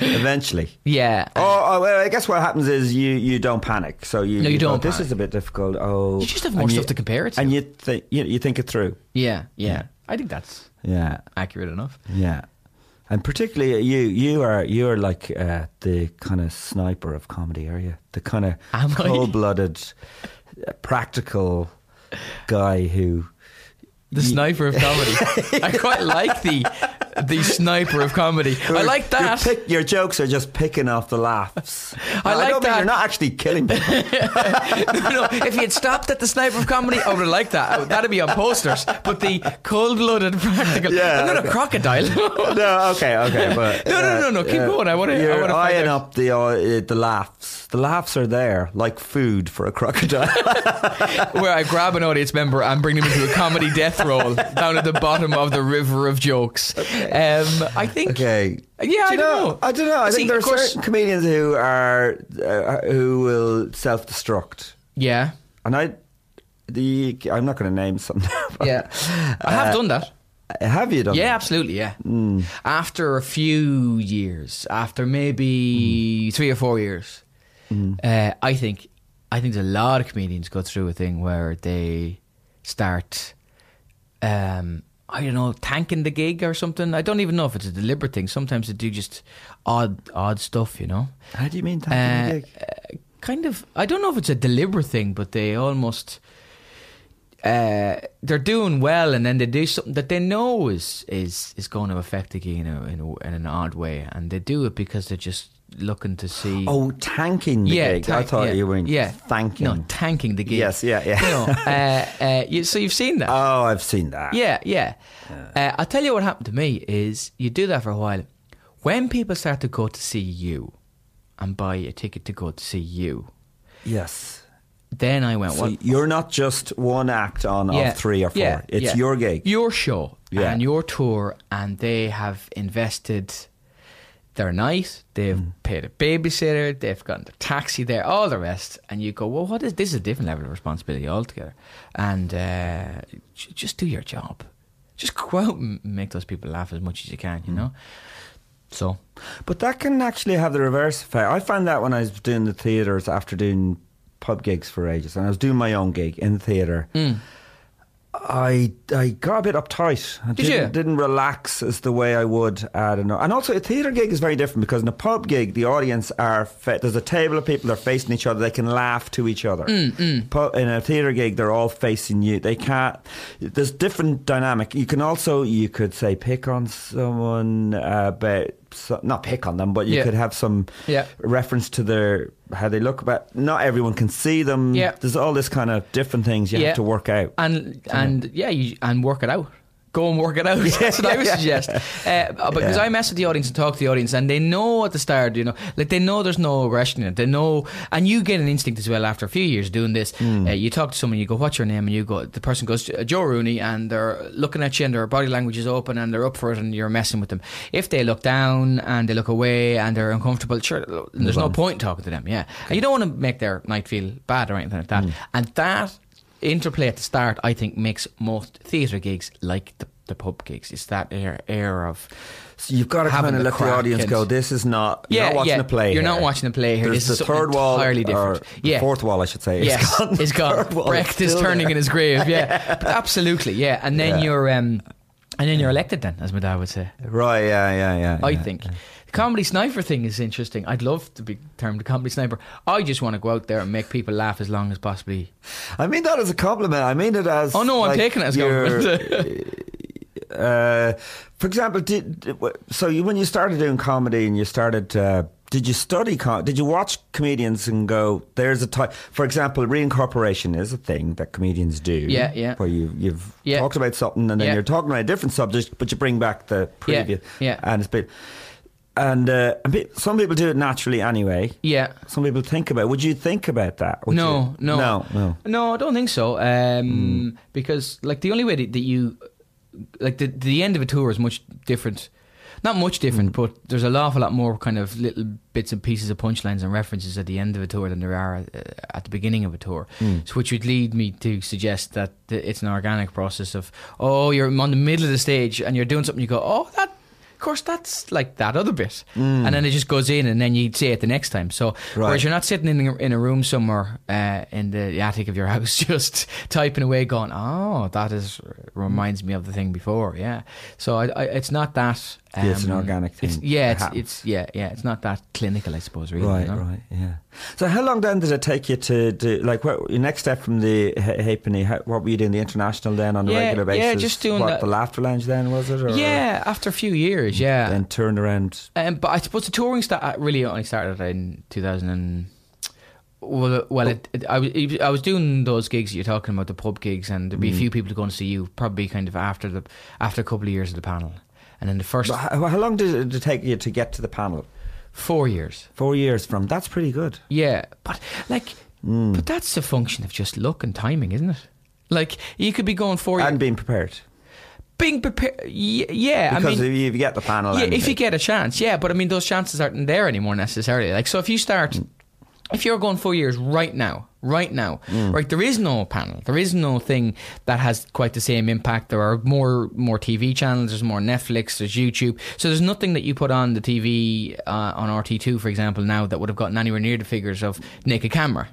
eventually. yeah. Oh, well, I guess what happens is you, you don't panic. So you, No, you go, don't This panic. is a bit difficult. Oh, You just have more and stuff to compare it to. and you think you, you think it through. Yeah. Yeah. I think that's Yeah, accurate enough. yeah. And particularly you, you are you are like uh, the kind of sniper of comedy, are you? The kind of cold-blooded, uh, practical guy who. The sniper of comedy. I quite like the the sniper of comedy. I like that. pick, your jokes are just picking off the laughs. I like don't mean that. You're not actually killing people. no, no, if he had stopped at the sniper of comedy, I would have liked that. That'd be on posters. But the cold-blooded practical. Yeah, I'm not okay. a crocodile. no, okay, okay, but No, no, no, no, keep going. I wanna- You're wanna eyeing out. up the uh, the laughs. The laughs are there, like food for a crocodile. Where I grab an audience member and bring them into a comedy death roll down at the bottom of the river of jokes. um, I think. Okay. Yeah, Do I don't know. I don't know. I See, think there are course- certain comedians who are uh, who will self-destruct, Yeah, and I, the I'm not going to name some. yeah. I have Uh, done that. Have you done? Yeah, that? absolutely. Yeah. Hmm. After a few years, after maybe three or four years, uh, I think I think there's a lot of comedians go through a thing where they start, um, I don't know, tanking the gig or something. I don't even know if it's a deliberate thing. Sometimes they do just odd odd stuff, you know. How do you mean tanking the Uh, gig? uh, kind of. I don't know if it's a deliberate thing, but they almost uh, they're doing well, and then they do something that they know is is is going to affect the gig in, a, in, a, in an odd way, and they do it because they're just looking to see. Oh, tanking the yeah, gig. I thought yeah, you were yeah, thanking. No, tanking the gig. Yes, yeah, yeah. You know, uh, uh, you, so you've seen that. Oh, I've seen that. Yeah, yeah. Uh, I'll tell you what happened to me is you do that for a while. When people start to go to see you and buy a ticket to go to see you, Yes. then I went, So well, you're not just one act on yeah, of three or four. yeah, it's your gig. your show, and your tour, and they have invested their night. They've Mm. paid a babysitter. They've gotten the taxi there, all the rest, and you go, well, what is this? Is a different level of responsibility altogether, and uh, j- just do your job. Just go out and make those people laugh as much as you can. Mm. You know. So But that can actually have the reverse effect. I found that when I was doing the theatres after doing pub gigs for ages, and I was doing my own gig in the theatre. I I got a bit uptight. I Did didn't, you? didn't relax as the way I would at an and also a theatre gig is very different because in a pub gig the audience are fa- there's a table of people they're facing each other they can laugh to each other. Mm, Pu- In a theatre gig they're all facing you. They can't. There's different dynamic. You can also you could say pick on someone uh, about so, not pick on them, but you Yeah. could have some Yeah. reference to their how they look. But not everyone can see them. Yeah. There's all this kind of different things you have to work out. and and yeah, you, and work it out. Go and work it out. That's what I would yeah, suggest. Uh, because Yeah. I mess with the audience and talk to the audience, and they know at the start, you know, like they know there's no aggression in it. They know, and you get an instinct as well after a few years doing this. Hmm. Uh, you talk to someone, you go, "What's your name?" and you go, the person goes, "Joe Rooney," and they're looking at you, and their body language is open, and they're up for it, and you're messing with them. If they look down and they look away and they're uncomfortable, sure, there's no point talking to them. Yeah, and you don't want to make their night feel bad or anything like that. Hmm. And that interplay at the start, I think, makes most theatre gigs like the, the pub gigs. It's that air air of So you've got to kind of let the audience and- go. This is not. You're Yeah, not watching yeah. a play. You're not here. watching a play here. There's This the is third wall, entirely or different. the Yeah. fourth wall, I should say. yes, It's gone. it's gone. Brecht is turning there. in his grave. Yeah, absolutely. Yeah, and then Yeah. you're um, and then you're elected. Then, as my dad would say. Right. Yeah. Yeah. Yeah. I yeah. think. The comedy sniper thing is interesting. I'd love to be termed a comedy sniper. I just want to go out there and make people laugh as long as possibly. I mean that as a compliment. I mean it as. Oh no, I'm like, taking it as a compliment. uh, for example, did, did- so you, when you started doing comedy and you started, uh, did you study? Com- did you watch comedians and go, "There's a type"? For example, reincorporation is a thing that comedians do. Yeah, yeah. Where you you've Yeah. talked about something and then Yeah. you're talking about a different subject, but you bring back the previous. Yeah, yeah. And it's been, and uh, a bit, some people do it naturally anyway. yeah. Some people think about. it. Would you think about that? No, no, no, no. no. I don't think so. Um, Because like the only way that, that you like the the end of a tour is much different. Not much different, but there's an awful lot more kind of little bits and pieces of punchlines and references at the end of a tour than there are uh, at the beginning of a tour. So which would lead me to suggest that th- it's an organic process of oh, you're on the middle of the stage and you're doing something. You go, oh, that. Of course, that's like that other bit, and then it just goes in, and then you say it the next time. So, Right. whereas you're not sitting in a, in a room somewhere uh, in the attic of your house, just typing away, going, "Oh, that is reminds me of the thing before." Yeah. So I, I, it's not that. Um, Yeah, it's an organic it's- thing yeah, it's, it's yeah, yeah. It's not that clinical, I suppose. Really. Right, you know? right, yeah. So, how long then did it take you to do? Like, what your next step from the ha- halfpenny? How, what were you doing the international then on a Yeah, regular basis? yeah, just doing what, that- the laughter lounge then was it? Or Yeah, after a few years, yeah. Then turned around. Um, but I suppose the touring sta- really only started in 2000 and well, well it, it, I, was, I was doing those gigs that you're talking about, the pub gigs, and there'd be a Mm. few people going to see you, probably kind of after the after a couple of years of the panel, and in the first how, how long did it take you to get to the panel? four years, Four years from. That's pretty good. yeah. But like, Mm. but that's a function of just luck and timing, isn't it? Like you could be going four And years. being prepared. being prepared. Yeah, I Because mean, if you get the panel, yeah, if you get a chance, yeah. But I mean, those chances aren't there anymore necessarily. Like, so if you start, if you're going four years right now, right now, Mm. right, there is no panel, there is no thing that has quite the same impact. There are more more TV channels, there's more Netflix, there's YouTube. So there's nothing that you put on the TV uh, on RT2, for example, now that would have gotten anywhere near the figures of Naked Camera.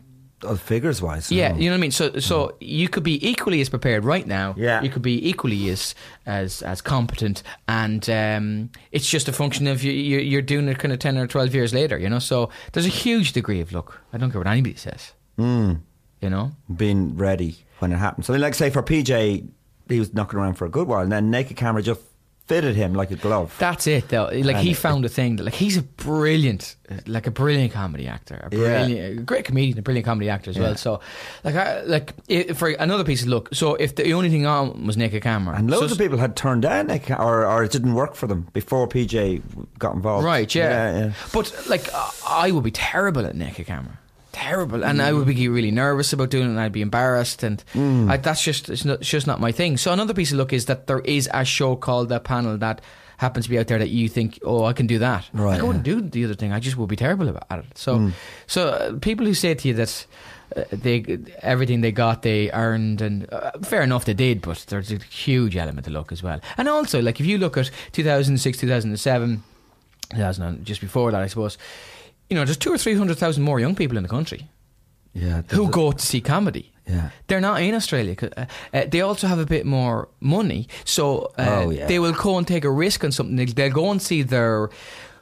Figures wise, Yeah, no. you know what I mean. So, so you could be equally as prepared right now. Yeah. you could be equally as as as competent, and um, it's just a function of you, you you're doing it kind of ten or twelve years later. You know, so there's a huge degree of luck. I don't care what anybody says. Mm. You know, being ready when it happens. I mean, like say for PJ, he was knocking around for a good while, and then Naked Camera just fitted him like a glove. that's it though. Like And he it- found a thing that like he's a brilliant, like a brilliant comedy actor, a brilliant, a great comedian, a brilliant comedy actor as Yeah. well. So, like, I, like i for another piece of luck. So if the only thing on was Naked Camera, and loads so of people had turned down Naked or, or it didn't work for them before PJ got involved. Right, yeah. yeah, yeah. But like, I would be terrible at naked camera. Terrible, and I would be really nervous about doing it, and I'd be embarrassed, and Mm. I, that's just it's, not, it's just not my thing. So another piece of luck is that there is a show called The Panel that happens to be out there that you think, oh, I can do that. Right, I wouldn't yeah. do the other thing. I just would be terrible about at it. So, so uh, people who say to you that. Uh, they everything they got they earned and uh, fair enough they did but there's a huge element of luck as well and also like if you look at 2006 2007 2000 just before that I suppose you know there's two or three hundred thousand more young people in the country yeah. who go to see comedy Yeah. they're not in Australia. uh, uh, they also have a bit more money so uh, Oh, yeah. they will go and take a risk on something they'll, they'll go and see their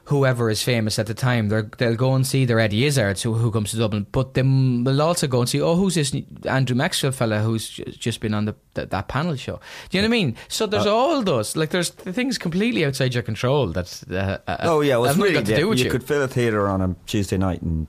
whoever is famous at the time they're, they'll go and see their Eddie Izzards who, who comes to Dublin. But they will also go and see oh who's this Andrew Maxwell fella who's just been on the, that that panel show? Do you know what I mean? So Uh, there's all those like there's things completely outside your control that's uh, uh, Oh yeah, well, it's really got to do with you, you, could fill a theatre on a Tuesday night in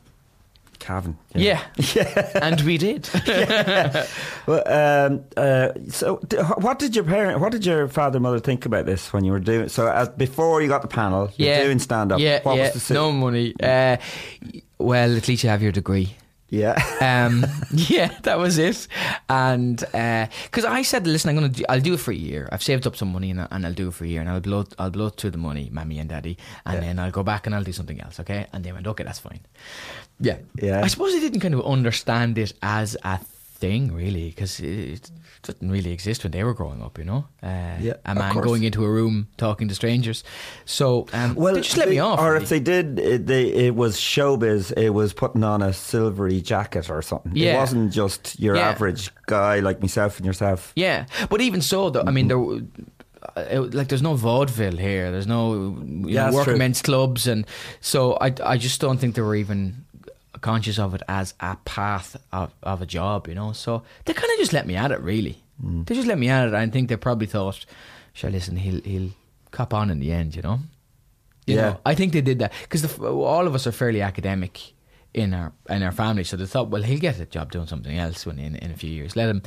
Cavan. you know. yeah and we did Well, um, uh, so, what did your parent, what did your father and mother think about this when you were doing? So, as before you got the panel, you're doing stand up. Yeah, what yeah. was the no money. Uh, well, at least you have your degree. Yeah, Um, yeah, that was it. And because I said, listen, I'm gonna, do, I'll do it for a year. I've saved up some money and, I- and I'll do it for a year, and I'll blow, I'll blow through the money, mommy and daddy, and then I'll go back and I'll do something else. Okay? And they went, okay, that's fine. Yeah, Yeah. I suppose they didn't kind of understand it as a thing, really, because it didn't really exist when they were growing up. You know, uh, Yeah, a man going into a room talking to strangers. So, um, they just let they- me off. Or really. if they did, it, they, it was showbiz. It was putting on a silvery jacket or something. It wasn't just your Yeah. average guy like myself and yourself. Yeah, but even so, though, I mean, there, uh, it- like, there's no vaudeville here. There's no you Yeah, know, that's true. men's clubs, and so I, I just don't think there were even conscious of it as a path of, of a job, you know. So they kind of just let me at it, really. Mm. They just let me at it. I think they probably thought, "Sure, listen, he'll he'll cop on in the end," you know. You Yeah. know, I think they did that because all of us are fairly academic in our in our family, so they thought, well, he'll get a job doing something else when in, in a few years. Let him.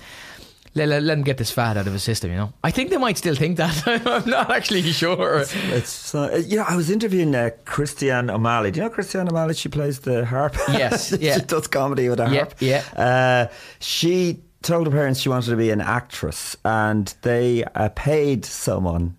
Let, let, let him get this fat out of his system, you know. I think they might still think that. I'm not actually sure. It's uh, you know I was interviewing uh, Christiane O'Malley. Do you know Christiane O'Malley? She plays the harp. Yes, yeah. she does comedy with a Yeah, harp. yeah. Uh, she told her parents she wanted to be an actress, and they uh, paid someone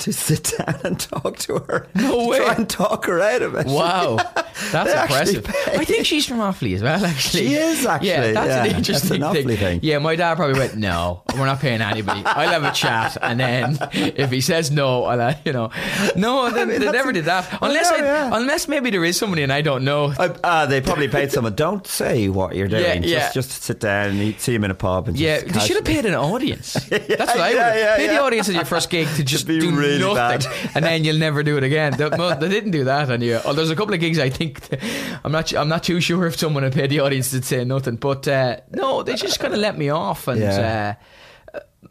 to sit down and talk to her. No to way. Try and talk her out of it. Wow, that's impressive. I think she's from Offaly as well. Actually, She is, actually, Yeah, that's yeah. an interesting That's an Offaly thing. Yeah, my dad probably went, "No, we're not paying anybody. I'll have a chat, and then if he says no, I'll, uh, you know, no, they, mean, they never a- did that. Well, Unless, no, I, yeah. unless maybe there is somebody and I don't know. Uh, uh, they probably paid someone. Don't say what you're doing. Yeah, just, yeah. just sit down and eat, see him in a pub. And Yeah, just they should have paid an audience. That's what I would yeah, Pay the audience at your first gig to just be do really nothing, bad. and then you'll never do it again. They, they didn't do that, and yeah, oh, there's a couple of gigs I think I'm not. I'm not too sure if someone had paid the audience to say nothing, but uh, no, they just kind of let me off, and Yeah. uh,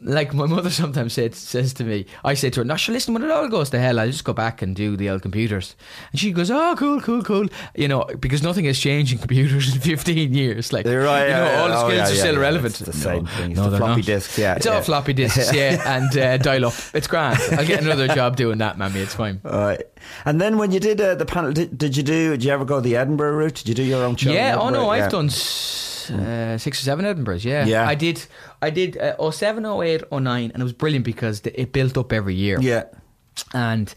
like my mother sometimes says, says to me, I say to her, "No, sure, listen, when it all goes to hell, I'll just go back and do the old computers." And she goes, "Oh, cool, cool, cool," you know, because nothing has changed in computers in 15 years. Like, You're right, you know, yeah, all the yeah. Oh, skills yeah, are yeah, still yeah. relevant. It's the same thing. It's No, the floppy not. disks, yeah, It's yeah. all floppy disks, yeah, and uh, dial up. It's grand. I'll get another job doing that, mammy. It's fine. All right. And then when you did uh, the panel, did, did you do? Did you ever go the Edinburgh route? Did you do your own show? Yeah, oh no, Edinburgh? I've done. s- Edinburghs, uh, six or seven Edinburghs. Yeah, Yeah. I did. I did uh, 07, 08, 09, and it was brilliant because th- it built up every year. Yeah. And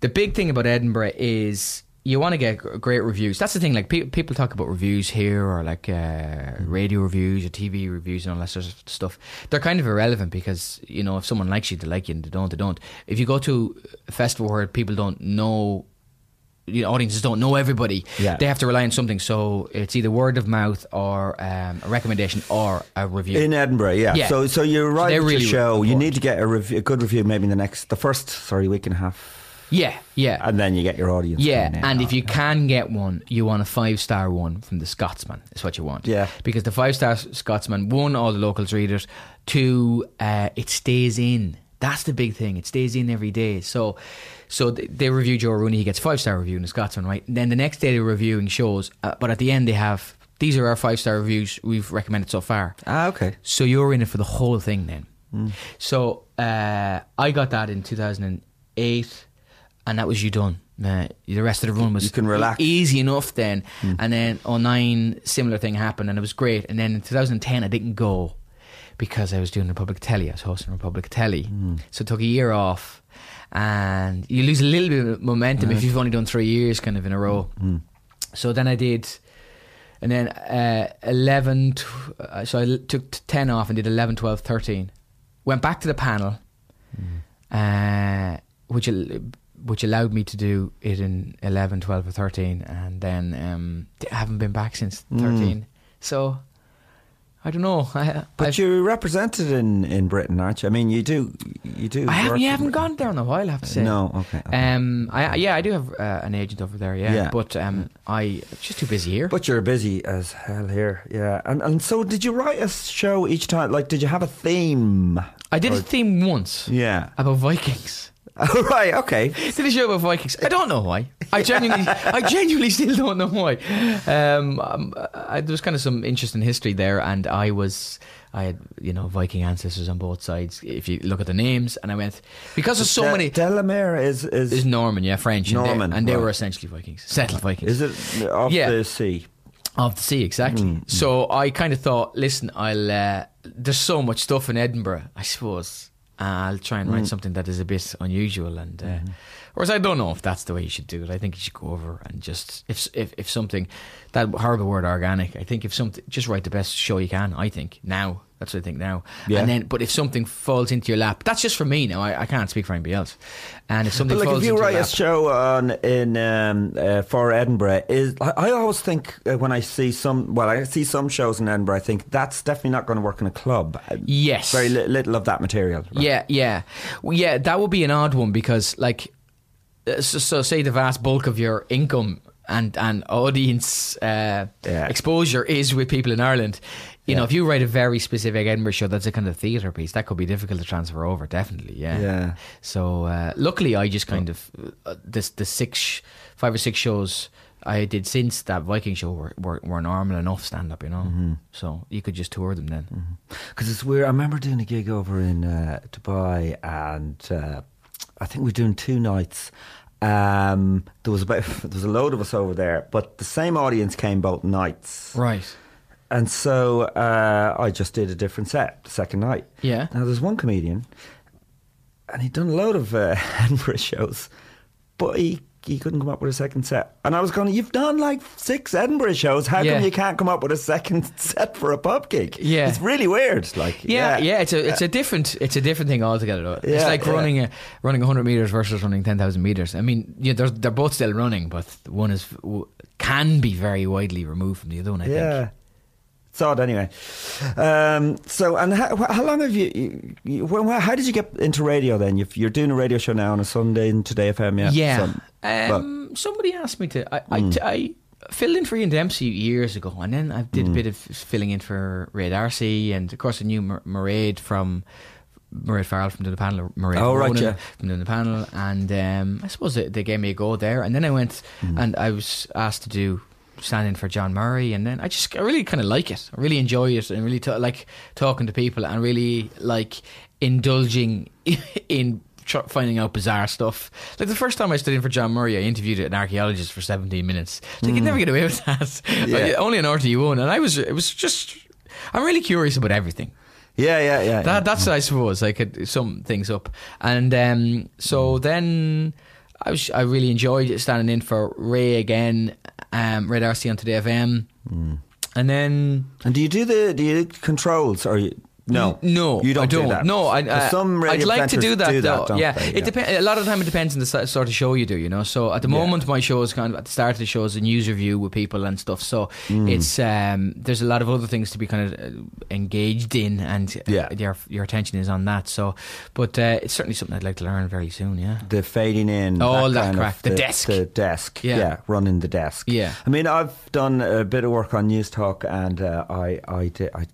the big thing about Edinburgh is you want to get gr- great reviews. That's the thing. Like pe- people talk about reviews here, or like uh, radio reviews, or TV reviews, and all that sort of stuff. They're kind of irrelevant because you know if someone likes you, they like you, and they don't, they don't. If you go to a festival where people don't know. You know, audiences don't know everybody. Yeah. They have to rely on something. So it's either word of mouth or um, a recommendation or a review. In Edinburgh, yeah. Yeah. So, so you're right. really show. You need to get a, rev- a good review, maybe in the next, the first, sorry, week and a half, yeah, yeah. and then you get your audience. Yeah, and if you can get one, you want a five star one from the Scotsman. Is what you want. Yeah. because the five star Scotsman, one, all the locals read it. Two, uh, it stays in. That's the big thing. It stays in every day. So, so th- they review Joe Rooney. He gets five star review in the Scotsman, right? And then the next day they're reviewing shows, uh, but at the end they have these are our five star reviews we've recommended so far. Ah, okay. So you're in it for the whole thing then. So uh, I got that in 2008, and that was you done. Uh, the rest of the run was You can relax. easy enough then. And then 09, similar thing happened, and it was great. And then in 2010, I didn't go because I was doing Republic Telly. I was hosting Republic Telly, so I took a year off. And you lose a little bit of momentum if you've only done three years, kind of in a row. So then I did and then uh, 11 tw- uh, so I took 10 off and did 11 12 13 went back to the panel uh, which al- which allowed me to do it in 11 12 or 13 and then um, I haven't been back since 13 so I don't know I, But I've- you're represented in, in Britain, aren't you? I mean, you do. You do. I haven't, you haven't Britain. gone there in a while I have to say No, okay, okay. um, I, yeah I do have uh, an agent over there yeah, Yeah. but um, I just too busy here But you're busy as hell here, yeah. And and so, did you write a show each time? Like, did you have a theme? I did a theme once Yeah. about Vikings Oh, right. Okay. did a show about Vikings. I don't know why. I genuinely, I genuinely still don't know why. Um, um, I, there was kind of some interesting history there, and I was, I had you know Viking ancestors on both sides. If you look at the names, and I went because there's so De- many. Delamere is is Is Norman, yeah, French, and they- Norman, and they, right. were essentially Vikings, settled Vikings. is it off Yeah. the sea? Of the sea, exactly. Mm, So I kind of thought, listen, I'll. Uh, there's so much stuff in Edinburgh. I suppose I'll try and write Mm. something that is a bit unusual, and uh, Mm-hmm. whereas I don't know if that's the way you should do it. I think you should go over and just if if if something that horrible word organic. I think if something just write the best show you can. I think now. That's what I think now. Yeah. And then, but if something falls into your lap, that's just for me now. I, I can't speak for anybody else. And if something But like, falls if you write your a lap, show on in um, uh, for Edinburgh, is I, I always think uh, when I see some, well, I see some shows in Edinburgh, I think that's definitely not going to work in a club. Uh, Yes. very li- little of that material. right? Yeah, yeah, well, yeah. That would be an odd one because, like, uh, so, so say the vast bulk of your income and and audience uh, Yeah. exposure is with people in Ireland. You know, if you write a very specific Edinburgh show that's a kind of theatre piece, that could be difficult to transfer over. Definitely, yeah. Yeah. So uh, luckily, I just kind of uh, this the six, five or six shows. I did since that Viking show were, were, were normal enough stand up, you know. Mm-hmm. So you could just tour them then. Because it's weird. I remember doing a gig over in uh, Dubai, and uh, I think we're doing two nights. Um, there was about there was a load of us over there, but the same audience came both nights, Right. and so uh, I just did a different set the second night. Yeah. Now there's one comedian, and he'd done a load of uh, Edinburgh shows, but he. He couldn't come up with a second set, and I was going. You've done like six Edinburgh shows. How Yeah. come you can't come up with a second set for a pub gig? Yeah. it's really weird. Like, Yeah, yeah, it's a it's a uh, different it's a different thing altogether. Though. it's like yeah. running a running hundred meters versus running ten thousand meters. I mean, yeah, they're they're both still running, but one is can be very widely removed from the other one. I Yeah. think. It's odd anyway. Um, so, and how, how long have you, you, you well, how did you get into radio then? You've, you're doing a radio show now on a Sunday in Today FM, yeah? Yeah. So- well, um, somebody asked me to. I, Mm. I, I filled in for Ian Dempsey years ago, and then I Mm. did a bit of filling in for Ray D'Arcy, and of course I knew Mar- Mairead from. Mairead Farrell from the panel, Mairead Oh, right, yeah. from the panel, and um, I suppose they, they gave me a go there, and then I went Mm. and I was asked to do stand in for John Murray, and then I just I really kind of like it, I really enjoy it, and really ta- like talking to people, and really like indulging in tr- finding out bizarre stuff. Like the first time I stood in for John Murray, I interviewed an archaeologist for 17 minutes. Like you'd never get away with that. Like, only an RTE1, and I was it was just. I'm really curious about everything. Yeah, yeah, yeah. That that's I suppose I could sum things up, and um, so then I was I really enjoyed standing in for Ray again, um, Ray D'Arcy on Today FM, and then and do you do the do you do controls or you, no? no, you don't. I don't. Do that. No, I, 'Cause uh, some I'd like to do that. do though. don't yeah, they? it depends. A lot of the time, it depends on the sort of show you do. You know, so at the moment, my show is kind of at the start of the show is a news review with people and stuff. So Mm. it's um, there's a lot of other things to be kind of uh, engaged in, and uh, Yeah. your your attention is on that. So, but uh, it's certainly something I'd like to learn very soon. Yeah. the fading in, All that of- crack. The desk. the desk, Yeah. yeah. running the desk. Yeah. I mean, I've done a bit of work on Newstalk, and uh, I, I, did, I,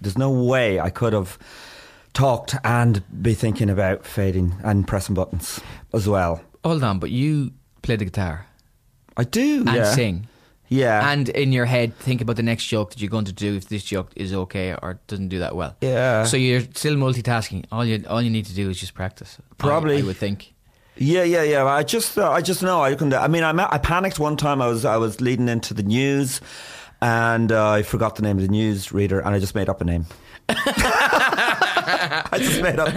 there's no way I could have talked and be thinking about fading and pressing buttons as well. Hold on, but you play the guitar I do, and yeah. sing. yeah, And in your head, think about the next joke that you're going to do if this joke is okay or doesn't do that well. Yeah. So you're still multitasking. All you all you need to do is just practice. Probably. I, would think. Yeah, yeah, yeah. I just, uh, I just know I couldn't. I mean, I, I panicked one time. I was, I was leading into the news, and uh, I forgot the name of the news reader, and I just made up a name. I just made up.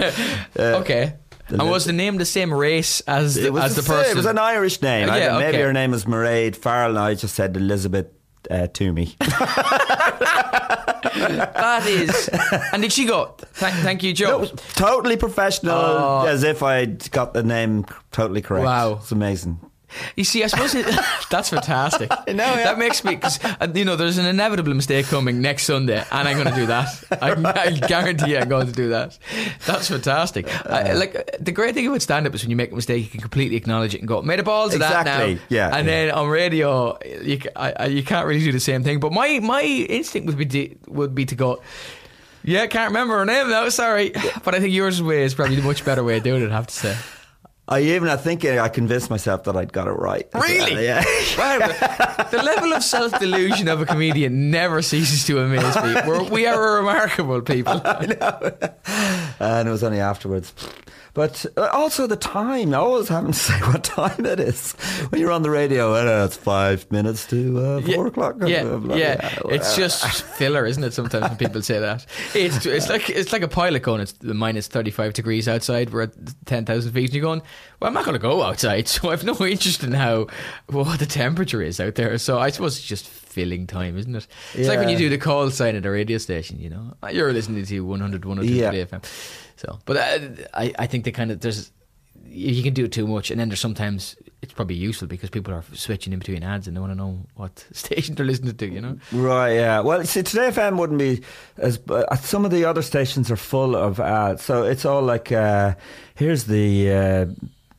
Uh, okay. And was the name the same race as the, It was, as the the person? it was an Irish name. Yeah, don't- maybe her name was Mairead Farrell, and I just said Elizabeth uh, Toomey. that is. And did she go? Thank, thank you, Joe. Was totally professional, Oh. as if I'd got the name totally correct. Wow. it's amazing. You see, I suppose it, that's fantastic. Yeah. That makes me, cause, uh, you know, there's an inevitable mistake coming next Sunday, and I'm going to do that. I, I guarantee I'm going to do that. That's fantastic. I, like uh, the great thing about stand-up is when you make a mistake, you can completely acknowledge it and go, "Made a balls of that now." Yeah, And yeah. then on radio, you, I, I, you can't really do the same thing. But my my instinct would be to, would be to go. Yeah, can't remember her name now. Sorry, but I think yours way is probably the much better way of doing it. I have to say. I even, I think I convinced myself that I'd got it right. Really? Yeah. Wow, the level of self delusion of a comedian never ceases to amaze me. We're, we are remarkable people. I know. And it was only afterwards. But uh, also the time, I always having to say what time it is when you're on the radio. Uh, it's five minutes to uh, four o'clock. Yeah, Blah, blah, yeah. blah. It's just filler, isn't it? Sometimes when people say that, it's it's like it's like a pilot going. It's the minus thirty five degrees outside. We're at ten thousand feet, and you're going. Well, I'm not going to go outside, so I've no interest in how what the temperature is out there. So I suppose it's just filling time, isn't it? It's like when you do the call sign at a radio station. You know, you're listening to 100, 102 Yeah. today FM. So, but uh, I I think they kind of there's you you can do it too much, and then there's sometimes it's probably useful because people are switching in between ads and they want to know what station they're listening to. You know. Right, yeah. Well, see, Today FM wouldn't be as. Uh, some of the other stations are full of ads, so it's all like, uh, here's the. Uh,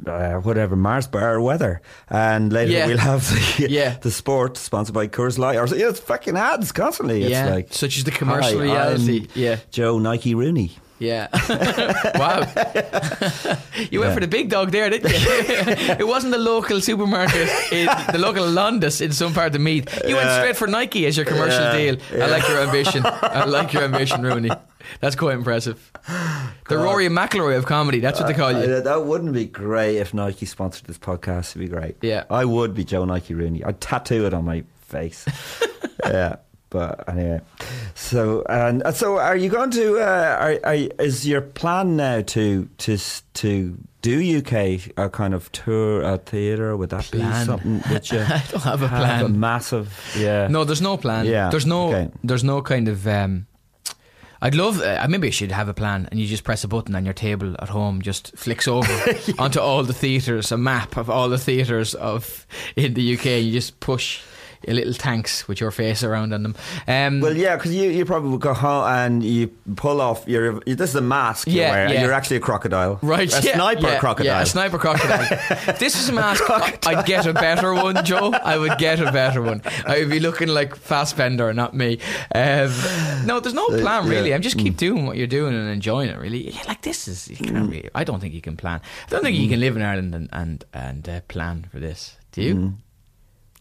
uh, whatever Mars bar weather, and later Yeah. we'll have the Yeah. the sport sponsored by Coors Light. Or yeah, it's fucking ads constantly. It's Yeah, like such as the commercial "Hi, reality." I'm Yeah. Joe Nike Rooney. Yeah. wow. you went for the big dog there, didn't you? it wasn't the local supermarket, in, the local Londis in some part of Meath. You went straight for Nike as your commercial Yeah, deal. I like your ambition. I like your ambition, Rooney. That's quite impressive. The Rory McIlroy of comedy. That's what they call you. Uh, that wouldn't be great if Nike sponsored this podcast. It'd be great. Yeah. I would be Joe Nike Rooney. I'd tattoo it on my face. yeah. But anyway, so and uh, so, are you going to? Uh, are, are, is your plan now to to to do UK a kind of tour a theatre? Would that Plan? be something? You I don't have a a plan. massive, yeah. No, there's no plan. Yeah, There's no. okay. There's no kind of. Um, I'd love. Uh, maybe I should have a plan, and you just press a button, and your table at home just flicks over onto all the theatres, a map of all the theatres of in the UK. You just push little tanks with your face around on them. Um, Well, yeah, because you, you probably would go home and you pull off your. This is a mask you yeah, wear. Yeah. You're actually a crocodile. Right, a yeah, sniper yeah, crocodile. Yeah, a sniper crocodile. this is a mask, I'd get a better one, Joe. I would get a better one. I would be looking like Fassbender, not me. Um, no, there's no plan really. I'm just keep doing what you're doing and enjoying it. Really, yeah, like this is. You can't really. I don't think you can plan. I don't think you can live in Ireland and and and uh, plan for this. Do you?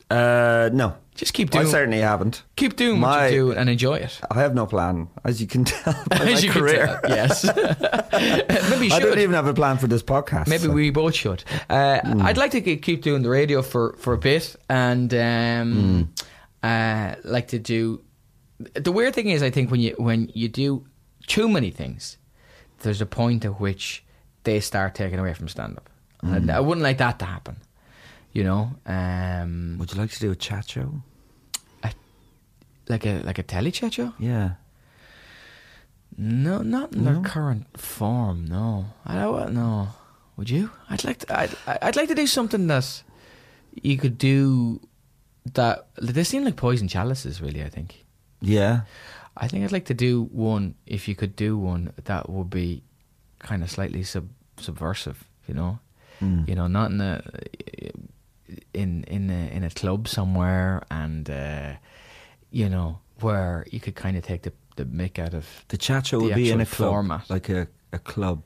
Uh, no. Just keep doing. I certainly haven't. keep doing My- what you do and enjoy it. I have no plan, as you can tell As you can tell, yes. Maybe you I don't even have a plan for this podcast. Maybe so. we both should. Uh, I'd like to keep doing the radio for, for a bit, and um, uh, like to do. The weird thing is, I think when you when you do too many things, there's a point at which they start taking away from stand up. And I wouldn't like that to happen. You know, um, Would you like to do a chat show? like a like a telly chat show. Yeah. No, not in their current form. No, I don't. No, would you? I'd like to. I'd, I'd like to do something that you could do. That they seem like poison chalices. Really, I think. Yeah. I think I'd like to do one. If you could do one, that would be kind of slightly sub, subversive. You know, you know, not in a in in a, in a club somewhere, and uh, you know where you could kind of take the the mick out of The chat show would be in a club, format. like a, a club,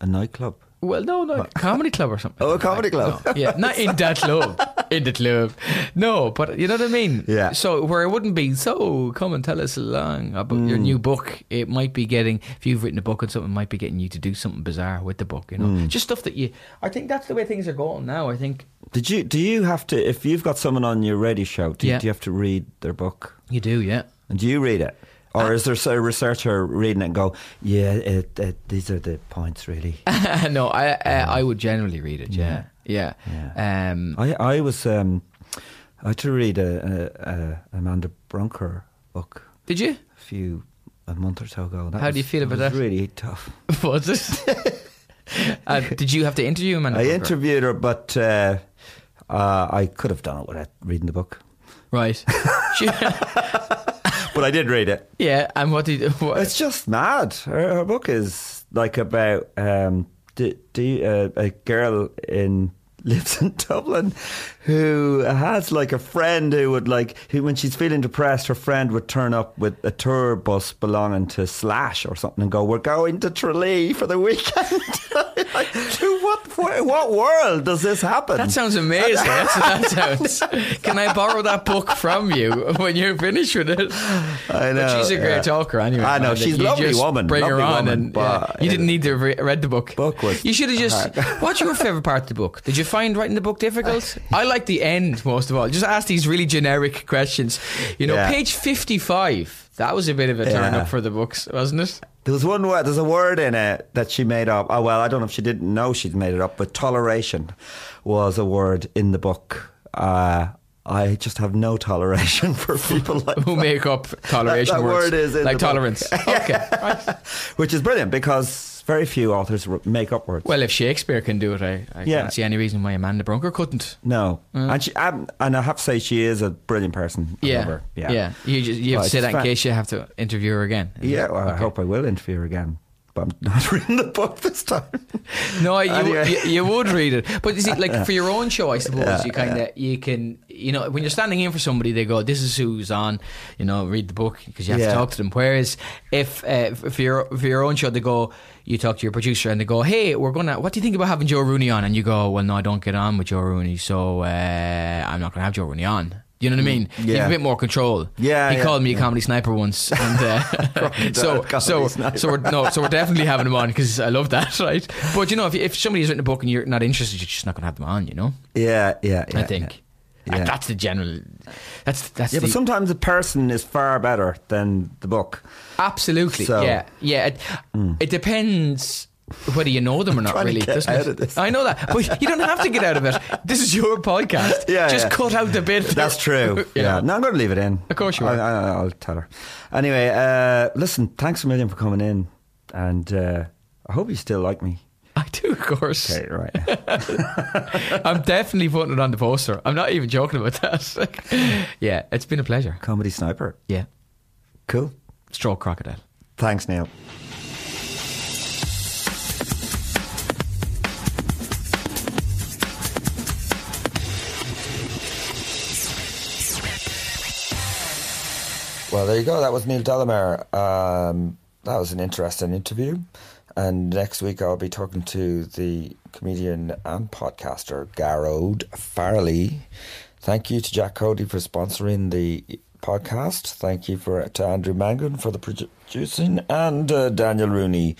a nightclub. Well, no, no, comedy club or something. Oh, a comedy club. No, yeah, not in that club. In the club. No, but you know what I mean? Yeah. So, where it wouldn't be, so come and tell us along about your Mm. new book. It might be getting, if you've written a book on something, it might be getting you to do something bizarre with the book, you know? Mm. Just stuff that you, I think that's the way things are going now. I think Did you? Do you have to? If you've got someone on your radio show, do, Yeah. do you have to read their book? you do, yeah. And do you read it, Uh, or is there a researcher reading it and go, "Yeah, it, it, these are the points, really"? no, I uh, I would generally read it, yeah. Yeah. Um, I I was um, I had to read a, a, a Amanda Brunker book did you? a few a month or so ago. That How was, do you feel about was that? Really tough. Was it? uh, did you have to interview him? I interviewed her, but uh, uh, I could have done it without reading the book. Right. But I did read it. yeah, and what did what, It's just mad. Her, her book is like about um, d- d- uh, a girl in lives in Dublin who has like a friend who would like who when she's feeling depressed her friend would turn up with a tour bus belonging to Slash or something and go we're going to Tralee for the weekend like, what what what world does this happen That sounds amazing. That's that sounds. Can I borrow that book from you when you're finished with it? I know But she's a great yeah. talker anyway. I know, she's a lovely woman, Bring her on, woman, and yeah, you didn't uh, need to re- read the book. Book was You should have just. hard. What's your favorite part of the book? Did you find writing the book difficult? I like the end most of all. Just ask these really generic questions. You know, Yeah. page fifty-five. That was a bit of a turn Yeah. up for the books, wasn't it? There was one word. There's a word in it that she made up. Oh well, I don't know if she didn't know she'd made it up, but toleration was a word in the book. Uh, I just have no toleration for people like Who that. make up toleration That- that words word is like tolerance? Okay, right. which is brilliant because very few authors make up words. Well, if Shakespeare can do it, I, I Yeah. can't see any reason why Amanda Brunker couldn't. no, and she um, and I have to say she is a brilliant person. I Yeah, yeah, yeah, You just you have Well, to say that in case you have to interview her again. Yeah, well, I hope I will interview her again, but I'm not reading the book this time. No, you, Anyway. you, you would read it, but you see, like for your own show, I suppose Yeah, you kind of you can, you know, when you're standing in for somebody, they go, "This is who's on," you know, read the book because you have Yeah. to talk to them. Whereas if uh, for your for your own show, they go, you talk to your producer and they go, "Hey, we're gonna, what do you think about having Joe Rooney on?" And you go, "Well, no, I don't get on with Joe Rooney, so uh, I'm not gonna have Joe Rooney on." You know what I mean? You have Yeah. a bit more control. Yeah, he yeah, called me a yeah. comedy sniper once, and uh, so so sniper. so we're no, so we're definitely having him on because I love that, right? But you know, if if somebody's written a book and you're not interested, you're just not going to have them on. You know, Yeah, yeah, yeah I think yeah. That's the general. That's that's Yeah, the, but sometimes a person is far better than the book. absolutely. So- yeah, yeah. It, it depends. Whether you know them or not, really, get out of this. I know that, but you don't have to get out of it. This is your podcast. Yeah, just yeah. cut out the bit. That's true. Yeah. know? No, I'm going to leave it in. Of course you are. I, I'll tell her. Anyway, uh, listen, thanks a million for coming in. And uh, I hope you still like me. I do, of course. Okay, right. I'm definitely putting it on the poster. I'm not even joking about that. yeah, it's been a pleasure. Comedy Sniper. Yeah, Cool. stroke crocodile. Thanks, Neil. Well, there you go. That was Neil Delamere. Um, that was an interesting interview. And next week I'll be talking to the comedian and podcaster Gearóid Farrelly. Thank you to Jack Cody for sponsoring the podcast. Thank you for to Andrew Mangan for the producing and uh, Daniel Rooney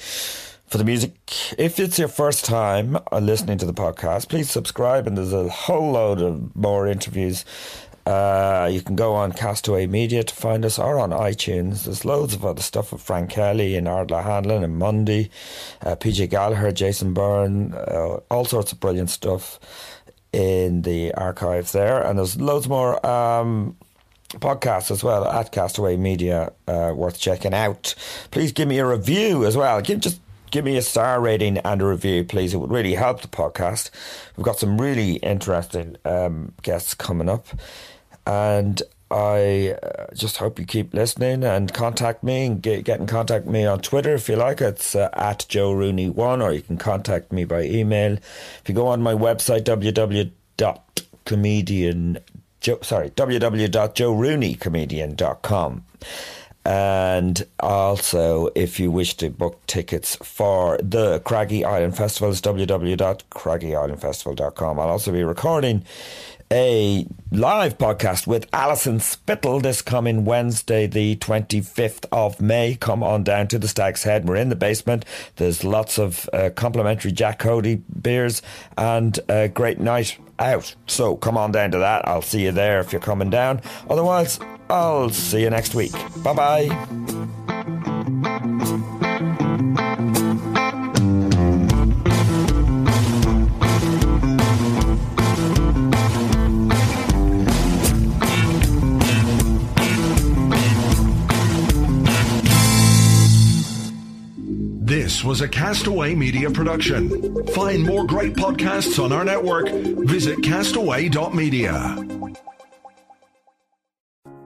for the music. If it's your first time uh, listening to the podcast, please subscribe, and there's a whole load of more interviews. Uh, you can go on Castaway Media to find us or on iTunes. There's loads of other stuff with Frank Kelly and Ardal O'Hanlon and Mundy, uh, PJ Gallagher, Jason Byrne, uh, all sorts of brilliant stuff in the archives there. And there's loads more um, podcasts as well at Castaway Media uh, worth checking out. Please give me a review as well. Give just give me a star rating and a review, please. It would really help the podcast. We've got some really interesting um, guests coming up, and I uh, just hope you keep listening and contact me and get, get in contact me on Twitter if you like. It's uh, at Joe Rooney1 or you can contact me by email. If you go on my website, www.comedian, sorry, www.joerooneycomedian.com. And also, if you wish to book tickets for the Craggy Island Festival, it's www.craggyislandfestival.com. I'll also be recording a live podcast with Alison Spittle this coming Wednesday, the 25th of May. Come on down to the Stag's Head. We're in the basement. There's lots of uh, complimentary Jack Cody beers and a great night out. So come on down to that. I'll see you there if you're coming down. Otherwise, I'll see you next week. Bye bye. This was a Castaway Media production. Find more great podcasts on our network. Visit castaway.media.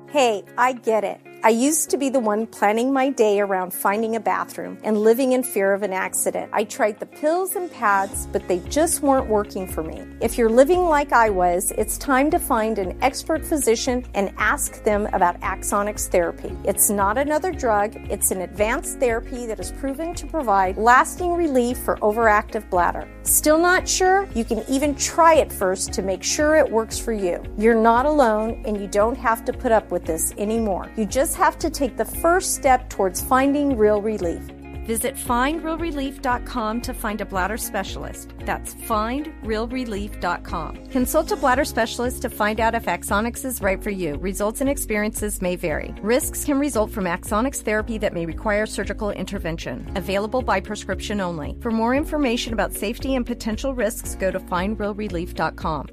Hey, I get it. I used to be the one planning my day around finding a bathroom and living in fear of an accident. I tried the pills and pads, but they just weren't working for me. If you're living like I was, it's time to find an expert physician and ask them about Axonics therapy. It's not another drug, it's an advanced therapy that is proven to provide lasting relief for overactive bladder. Still not sure? You can even try it first to make sure it works for you. You're not alone and you don't have to put up with this anymore. You just have to take the first step towards finding real relief. Visit findrealrelief.com to find a bladder specialist. That's findrealrelief.com. Consult a bladder specialist to find out if Axonics is right for you. Results and experiences may vary. Risks can result from Axonics therapy that may require surgical intervention. Available by prescription only. For more information about safety and potential risks, go to findrealrelief.com.